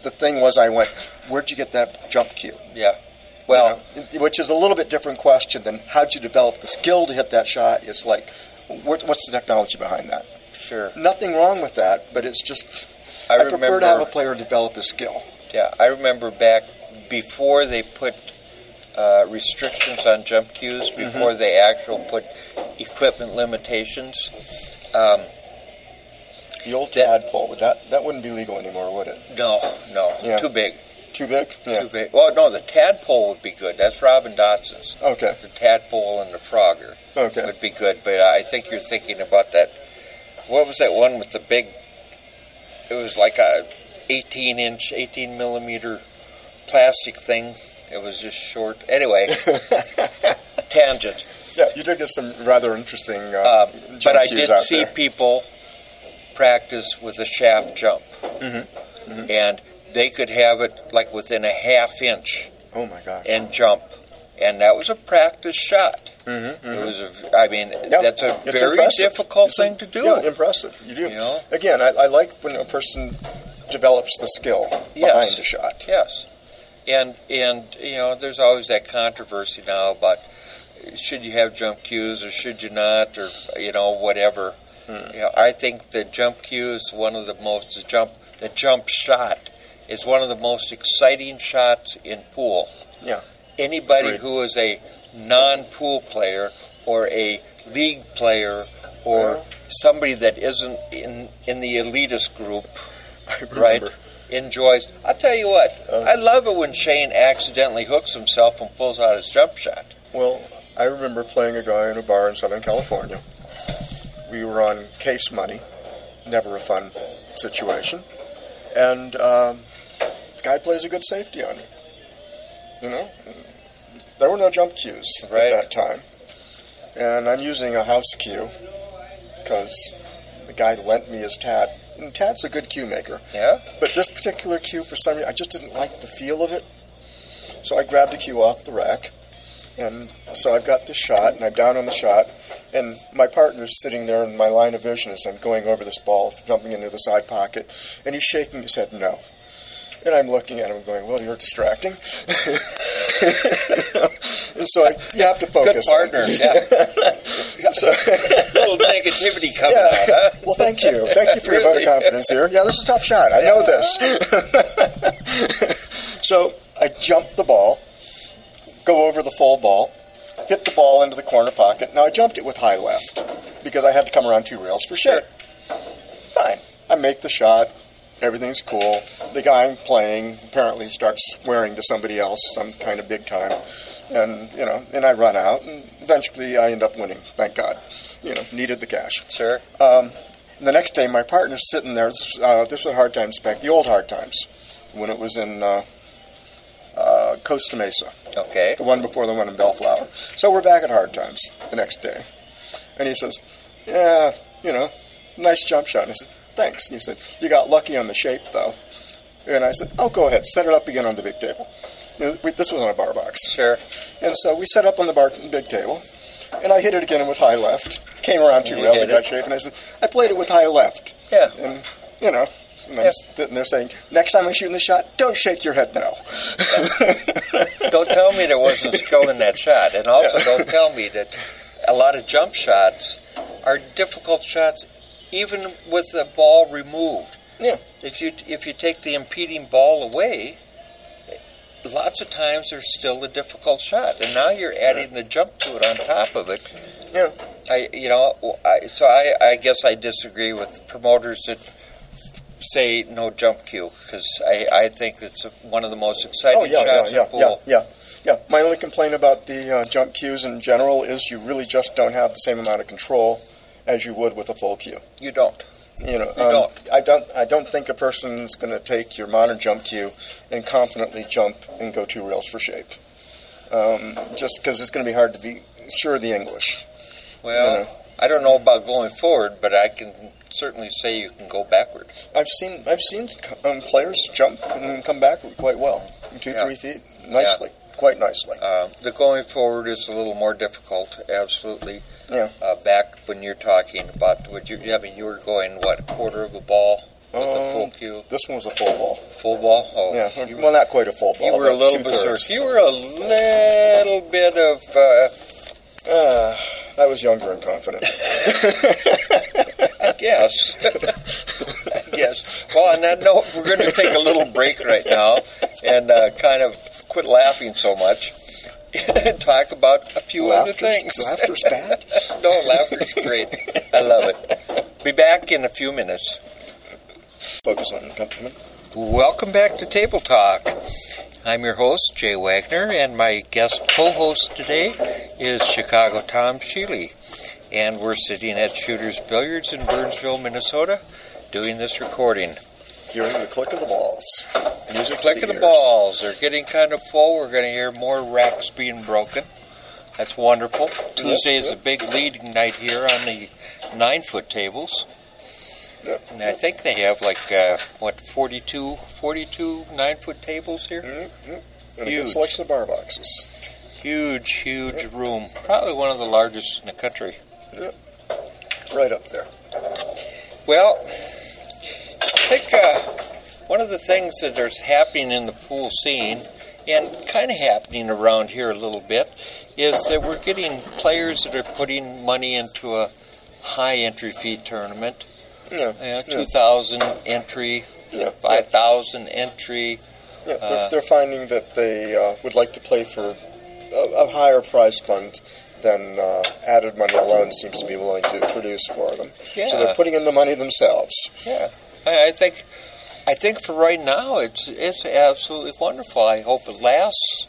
the thing was, I went, "Where'd you get that jump cue?" yeah. Well, You know, which is a little bit different question than how'd you develop the skill to hit that shot. It's like, what's the technology behind that? sure. Nothing wrong with that, but it's just I, I, remember. prefer to have a player develop his skill. Yeah, I remember back before they put uh, restrictions on jump cues, Mm-hmm. before they actually put equipment limitations. Um, The old That- tadpole, would that that wouldn't be legal anymore, would it? no, no, Yeah. too big, Too big? Yeah. too big. Well, no, the tadpole would be good. That's Robin Dodson's. Okay. The tadpole and the frogger Okay. would be good, but I think you're thinking about that. What was that one with the big? It was like a 18 inch, 18 millimeter plastic thing. It was just short. Anyway, <laughs> tangent. yeah, you did get some rather interesting. Uh, Uh, but I did see there. people practice with a shaft jump, Mhm. Mhm. and they could have it like within a half inch Oh my gosh. and jump, and that was a practice shot. Mm-hmm, It was a, I mean, that's a very impressive. difficult It's a- thing to do. Yeah, impressive. You do. You know? Again, I, I like when a person develops the skill Yes. behind the shot. Yes, and and you know, there's always that controversy now about should you have jump cues or should you not, or you know, whatever. Hmm. You know, I think the jump cue is one of the most the jump the jump shot is one of the most exciting shots in pool. Yeah. Anybody Agreed. who is a non-pool player or a league player or Yeah. somebody that isn't in in the elitist group Right. Enjoys. I'll tell you what, Uh. I love it when Shane accidentally hooks himself and pulls out his jump shot. Well, I remember playing a guy in a bar in Southern California. We were on case money, never a fun situation, and um, the guy plays a good safety on me. You know, there were no jump cues Right. at that time, and I'm using a house cue because the guy lent me his Tad. And Tad's a good cue maker. Yeah? But this particular cue, for some reason, I just didn't like the feel of it. So I grabbed the cue off the rack, and so I've got this shot, and I'm down on the shot, and my partner's sitting there in my line of vision as I'm going over this ball, jumping into the side pocket, and he's shaking his head no. And I'm looking at him going, well, you're distracting. <laughs> and so I, you have to focus. Good partner, yeah. <laughs> so, <laughs> little negativity coming Yeah. out, huh? well, thank you. Thank you for your vote of confidence here. Yeah, this is a tough shot. I know this. <laughs> so I jump the ball, go over the full ball, hit the ball into the corner pocket. Now I jumped it with high left because I had to come around two rails for sure. Fine. I make the shot. Everything's cool. The guy I'm playing apparently starts swearing to somebody else, some kind of big time, and you know, and I run out, and eventually I end up winning. Thank God. You know, needed the cash. Sure. Um, the next day, my partner's sitting there. This, uh, this was Hard Times back, the old Hard Times, when it was in uh, uh, Costa Mesa, Okay. the one before the one in Bellflower. So we're back at Hard Times the next day. And he says, Yeah, you know, nice jump shot. And I said, Thanks. And he said, You got lucky on the shape, though. And I said, Oh, go ahead, set it up again on the big table. This was on a bar box. Sure. And so we set up on the bar big table, and I hit it again with high left. Came around two rails hit got shape, and I said, I played it with high left. Yeah. And, you know, and I'm Yeah. sitting there saying, next time I'm shooting the shot, don't shake your head no. <laughs> Don't tell me there wasn't skill in that shot. And also, Yeah. don't tell me that a lot of jump shots are difficult shots, even with the ball removed. Yeah. If you if you take the impeding ball away, lots of times there's still a difficult shot, and now you're adding the jump to it on top of it. Yeah. I you know I, so I I guess I disagree with promoters that say no jump cue because I, I think it's a, one of the most exciting Oh, yeah, yeah, shots yeah, in pool. yeah, yeah. Yeah, my only complaint about the uh, jump cues in general is you really just don't have the same amount of control as you would with a full cue. You don't. You know, You um, don't. I don't. I don't think a person's going to take your modern jump cue and confidently jump and go two rails for shape. um, just because it's going to be hard to be sure of the English. Well, you know. I don't know about going forward, but I can certainly say you can go backward. I've seen I've seen um, players jump and come backward quite well, two Yeah. three feet, nicely, quite nicely. Uh, the going forward is a little more difficult, absolutely. Yeah. Uh, back when you're talking about what you, I mean, you were going what a quarter of a ball with a full Um, cue, This one was a full ball. full ball. Oh, Yeah, you, well, not quite a full ball. you were a little berserk. You were a little bit of. Uh, Ah, I was younger and confident. <laughs> I guess. <laughs> I guess. Well, on that note, we're going to take a little break right now and uh, kind of quit laughing so much and <laughs> talk about a few other Laughter's- things. <laughs> laughter's bad? no, laughter's great. I love it. Be back in a few minutes. Focus on come, come in. Welcome back to Table Talk. I'm your host, Jay Wagner, and my guest co host today is Chicago Tom Sheely. And we're sitting at Shooter's Billiards in Burnsville, Minnesota, doing this recording. Hearing the click of the balls. Music Click the of the balls. They're getting kind of full. We're going to hear more racks being broken. That's wonderful. Tuesday is a big leading night here on the nine foot tables. Yep. And I think they have like, uh, what, 42, 42 nine foot tables here? And a Huge. good selection of bar boxes. Huge, huge room. Probably one of the largest in the country. Right up there. Well, think uh, one of the things that is happening in the pool scene, and kind of happening around here a little bit, is that we're getting players that are putting money into a high entry fee tournament. Yeah. Know, 2,000 entry, Yeah. 5,000 entry. Yeah, they're, Uh, they're finding that they uh, would like to play for a, a higher prize fund than uh, added money alone seems to be willing to produce for them. Yeah. So they're putting in the money themselves. Yeah, I, I think, I think for right now it's it's absolutely wonderful. I hope it lasts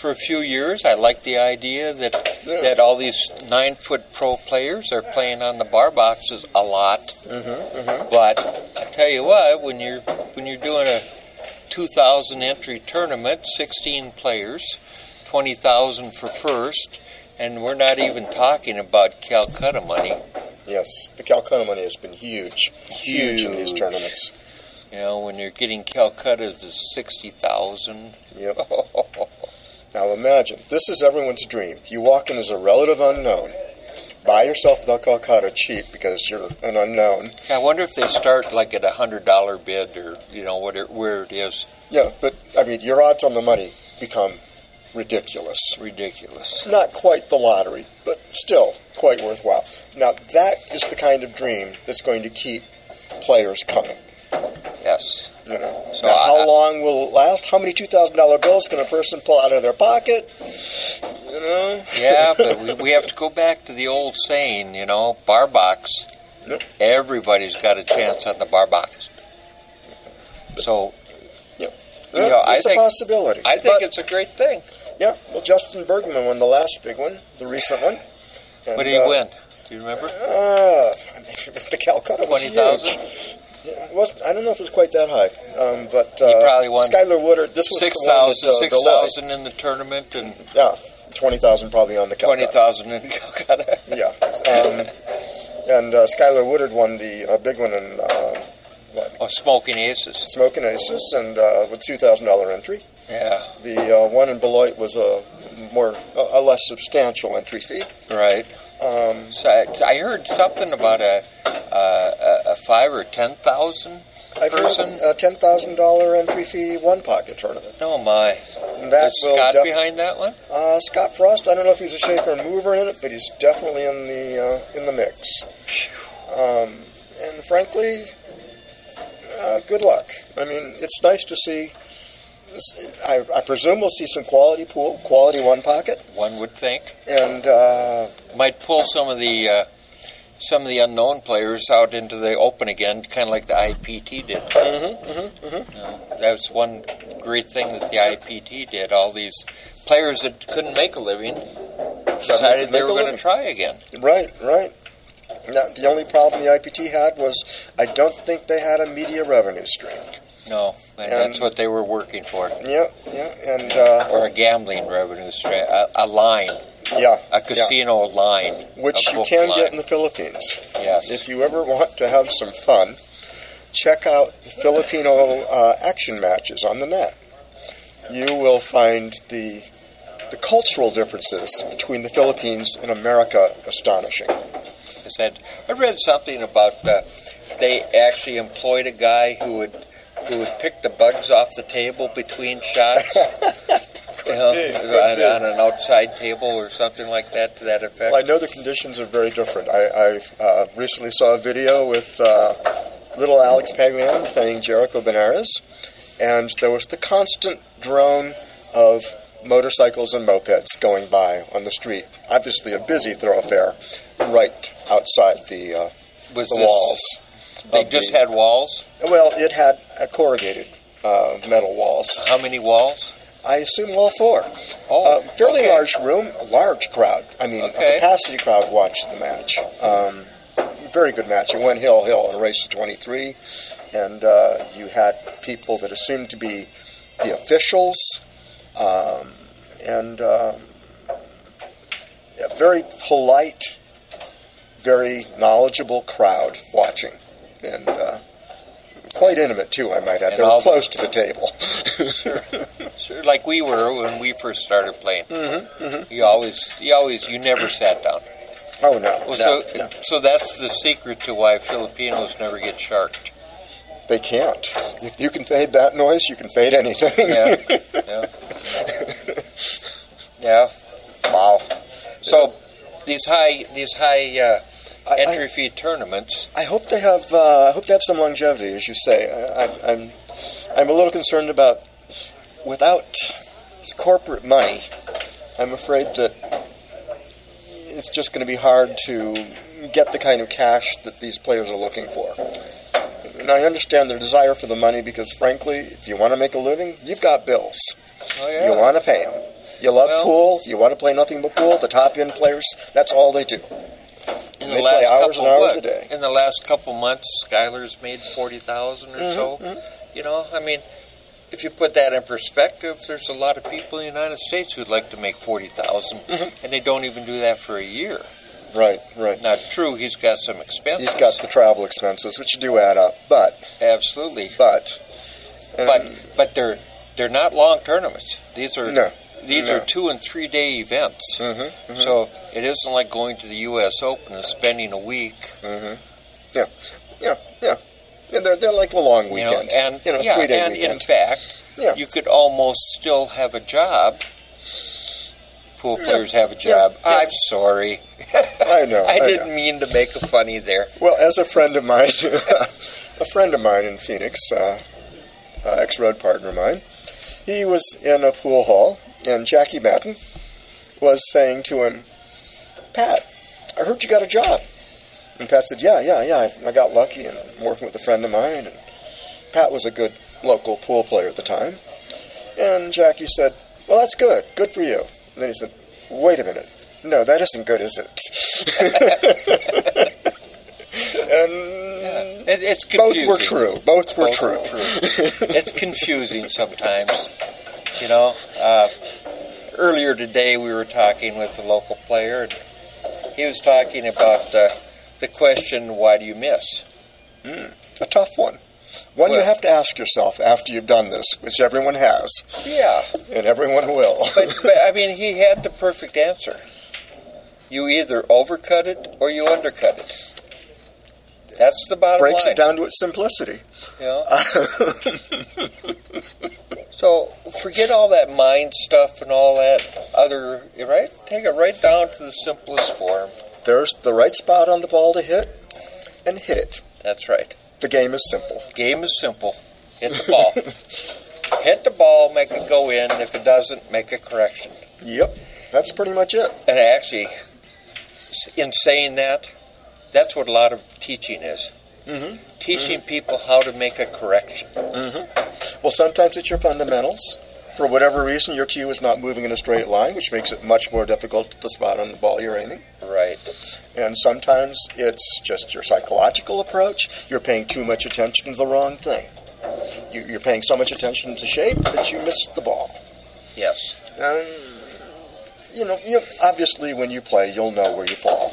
for a few years. I like the idea that Yeah. that all these nine foot pro players are playing on the bar boxes a lot. Mm-hmm, mm-hmm. But I tell you what, when you're when you're doing a two thousand entry tournament, sixteen players, twenty thousand for first. And we're not even talking about Calcutta money. Yes, the Calcutta money has been huge, huge, in these tournaments. You know, when you're getting Calcutta to sixty thousand. Yep. Now imagine, this is everyone's dream. You walk in as a relative unknown, buy yourself the Calcutta cheap because you're an unknown. I wonder if they start like at a hundred dollar bid or you know what it, where it is. Yeah, but I mean, your odds on the money become ridiculous. Ridiculous. Not quite the lottery, but still quite worthwhile. Now, that is the kind of dream that's going to keep players coming. Yes. You know. So now, I- how long will it last? How many two thousand dollar bills can a person pull out of their pocket? You know. Yeah, but <laughs> we, we have to go back to the old saying, you know, bar box. Yep. Everybody's got a chance on the bar box. So Yeah, You know, I it's think- a possibility. I think it's a great thing. Yeah. Well, Justin Bergman won the last big one, the recent one. And, What did he uh, win? Do you remember? Uh, <laughs> the Calcutta was Twenty thousand. huge. Yeah, it wasn't, I don't know if it was quite that high, um, but uh, He probably won Skyler Woodward. This was Six thousand. uh, Six in the tournament and Yeah, twenty thousand probably on the Calcutta. thousand in <laughs> Calcutta. Yeah, um, and uh, Skyler Woodward won the uh, big one in uh, Oh, smoking aces. Smoking Aces, and uh, with two thousand dollar entry. Yeah. The uh, one in Beloit was a more a, less substantial entry fee. Right. Um, So I, I heard something about a a, a- a five or ten thousand. I've Person? heard a ten thousand dollar entry fee one pocket tournament. Oh my! And that Is Scott def- behind that one? Uh, Scott Frost. I don't know if he's a shaker and mover in it, but he's definitely in the uh, in the mix. Um, and frankly, uh, good luck. I mean, it's nice to see. I, I presume we'll see some quality pool, quality one pocket, One would think and uh, might pull some of the uh, some of the unknown players out into the open again, kind of like the IPT did. mhm, mhm. You know, that was one great thing that the IPT did. All these players that couldn't make a living decided they were going to try again. right, right. Now, the only problem the IPT had was I don't think they had a media revenue stream. No, and, that's what they were working for. Yeah, yeah, and uh, Or a gambling revenue stream, a, a line, yeah, a casino line. which you can line. get in the Philippines. Yes. If you ever want to have some fun, check out Filipino uh, action matches on the net. You will find the the cultural differences between the Philippines and America astonishing. I said I read something about uh, they actually employed a guy who would who would pick the bugs off the table between shots. <laughs> you know, on, on an outside table or something like that to that effect. Well, I know the conditions are very different. I, I uh, recently saw a video with uh, little Alex Pagulayan playing Jericho Benares, and there was the constant drone of motorcycles and mopeds going by on the street. Obviously, a busy thoroughfare right outside the, uh, Was the this, walls. They just had walls. Well, it had uh, corrugated uh, metal walls. How many walls? I assume all four. Oh, Uh, fairly okay. large room, a large crowd. I mean, Okay. a capacity crowd watched the match. Um, very good match. It went hill hill in a race of 23, and uh, you had people that assumed to be the officials, um, and um, a very polite, very knowledgeable crowd watching, and uh, quite intimate too. I might add. And they all were the- close to the table. Sure, like we were when we first started playing. hmm You always, you always, you never sat down. Oh no, Well, no, so, no. so that's the secret to why Filipinos never get sharked. They can't. If you can fade that noise, you can fade anything. Yeah, yeah. <laughs> Wow. So these high, these high uh, I, entry fee tournaments. I hope they have. Uh, I hope they have some longevity, as you say. I, I, I'm, I'm a little concerned about without corporate money. I'm afraid that it's just going to be hard to get the kind of cash that these players are looking for. And I understand their desire for the money because, frankly, if you want to make a living, you've got bills. Oh You want to pay them. You love Well- pool. You want to play nothing but pool. The top end players, that's all they do. In the last couple hours what? In the last couple months, Skyler's made forty thousand or so. Mhm, You know, I mean, if you put that in perspective, there's a lot of people in the United States who'd like to make forty Mhm. and they don't even do that for a year. Right, right. Now, true, he's got some expenses. He's got the travel expenses, which do add up. But, absolutely, but, but but they're they're not long tournaments. These are no. these no. are two and three day events. Mm-hmm, mm-hmm, So it isn't like going to the U.S. Open and spending a week. mm-hmm. Yeah, yeah, yeah. And they're, they're like a long You know, weekend. and You know, yeah, and in fact, Yeah. you could almost still have a job. Pool Yeah, players have a job. yeah. I'm sorry. <laughs> I know. <laughs> I know. didn't mean to make a funny there. Well, as a friend of mine, <laughs> a friend of mine in Phoenix, uh, uh, ex-road partner of mine, he was in a pool hall, and Jackie Madden was saying to him, "Pat, I heard you got a job." And Pat said, "Yeah, yeah, yeah. I, got lucky, and I'm working with a friend of mine." And Pat was a good local pool player at the time, and Jackie said, "Well, that's good. Good for you." And then he said, "Wait a minute." No, that isn't good, is it? <laughs> and Yeah. It, it's both were true. Both were Both true. were it's confusing sometimes. You know, uh, earlier today we were talking with a local player, and he was talking about uh, the question, "Why do you miss?" a tough one. One you have to ask yourself after you've done this, which everyone has, Yeah, and everyone will. <laughs> but, but I mean, he had the perfect answer. You either overcut it or you undercut it. That's the bottom Breaks line. Breaks it down to its simplicity. Know? <laughs> <laughs> So forget all that mind stuff and all that other, right? Take it right down to the simplest form. There's the right spot on the ball to hit, and hit it. That's right. The game is simple. Game is simple. Hit the ball. <laughs> Hit the ball, make it go in. If it doesn't, make a correction. Yep, that's pretty much it. And actually, in saying that, that's what a lot of teaching is. Mhm. Teaching people how to make a correction. hmm Well, sometimes it's your fundamentals. For whatever reason, your cue is not moving in a straight line, which makes it much more difficult to spot on the ball you're aiming. Right. And sometimes it's just your psychological approach. You're paying too much attention to the wrong thing. You, you're paying so much attention to shape that you miss the ball. Yes. And, you know, you, obviously when you play, you'll know where you fall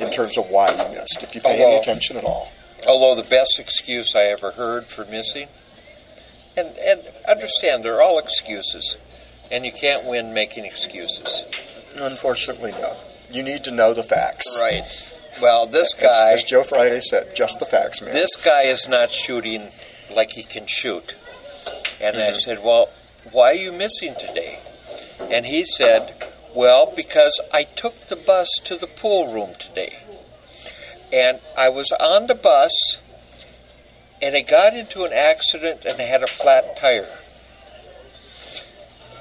in terms of why you missed, if you pay any attention at all. Although the best excuse I ever heard for missing, and, and understand they're all excuses, and you can't win making excuses. Unfortunately, no. You need to know the facts. Right. Well, this guy, as Joe Friday said, just the facts, man. this guy is not shooting like he can shoot. And I mm-hmm. said, well, why are you missing today? And he said, well, because I took the bus to the pool room today. And I was on the bus, and I got into an accident and I had a flat tire.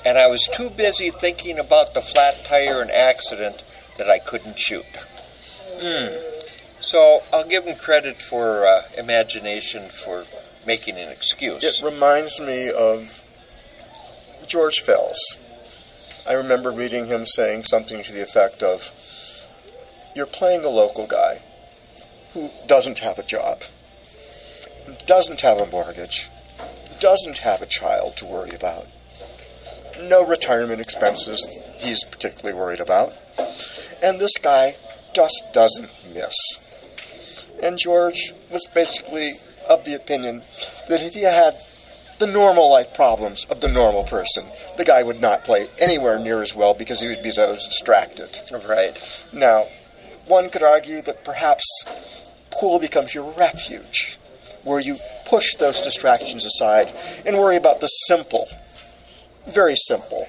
And I was too busy thinking about the flat tire and accident that I couldn't shoot. So I'll give him credit for uh, imagination for making an excuse. It reminds me of George Fels. I remember reading him saying something to the effect of, You're playing a local guy who doesn't have a job, doesn't have a mortgage, doesn't have a child to worry about, no retirement expenses he's particularly worried about, and this guy just doesn't miss. And George was basically of the opinion that if he had the normal life problems of the normal person, the guy would not play anywhere near as well because he would be so distracted. Right. Now, one could argue that perhaps pool becomes your refuge, where you push those distractions aside and worry about the simple, very simple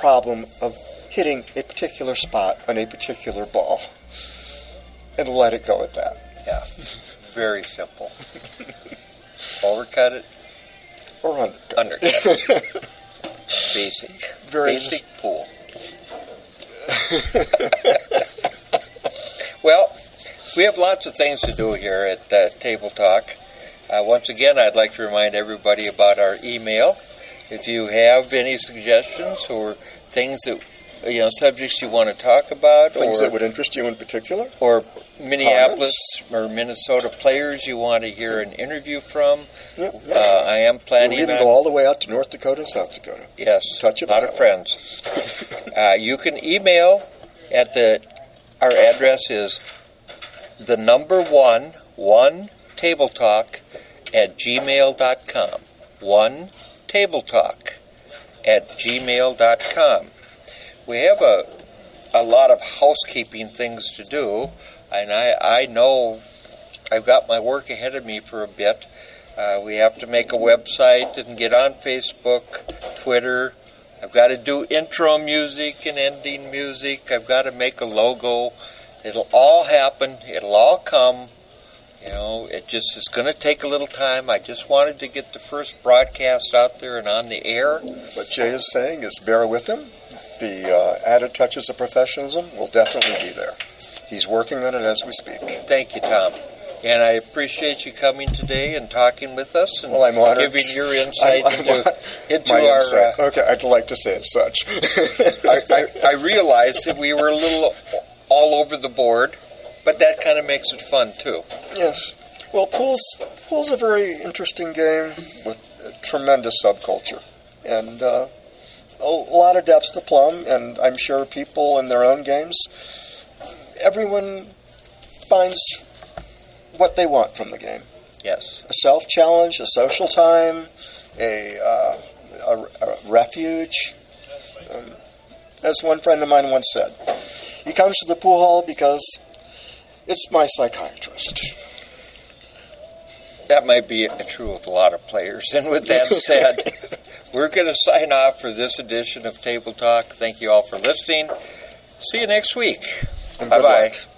problem of hitting a particular spot on a particular ball and let it go at that. Yeah, <laughs> very simple. <laughs> Overcut it, Or undercut. undercut it. <laughs> Basic. Very Basic pool. well, we have lots of things to do here at uh, Table Talk. Uh, once again, I'd like to remind everybody about our email. If you have any suggestions or things that, you know, subjects you want to talk about, things or that would interest you in particular. or Minneapolis or Minnesota players you want to hear an interview from, Yep, yep. uh, I am planning. We'll even on. go all the way out to North Dakota and South Dakota. Yes, Touch a lot of friends. <laughs> uh, you can email at the. Our address is the number one one table talk at gmail.com. One table talk at gmail.com. We have a a lot of housekeeping things to do, and I I know I've got my work ahead of me for a bit. Uh, we have to make a website and get on Facebook, Twitter. I've got to do intro music and ending music. I've got to make a logo. It'll all happen. It'll all come. You know, it just is going to take a little time. I just wanted to get the first broadcast out there and on the air. What Jay is saying is bear with him. The uh, added touches of professionalism will definitely be there. He's working on it as we speak. Thank you, Tom. And I appreciate you coming today and talking with us and Well, I'm honored. giving your insight I'm- I'm- into, into our. insight. Uh, okay, I'd like to say it such. I, I, I realized that we were a little all over the board, but that kind of makes it fun too. yes. Well, pool's pool's a very interesting game with a tremendous subculture, and uh, a lot of depths to plumb. And I'm sure people in their own games, everyone finds what they want from the game. Yes. a self challenge, a social time, a, uh, a, a refuge. Um, as one friend of mine once said, he comes to the pool hall because it's my psychiatrist. That might be true of a lot of players. And with that <laughs> said, we're going to sign off for this edition of Table Talk. Thank you all for listening. See you next week. Bye bye.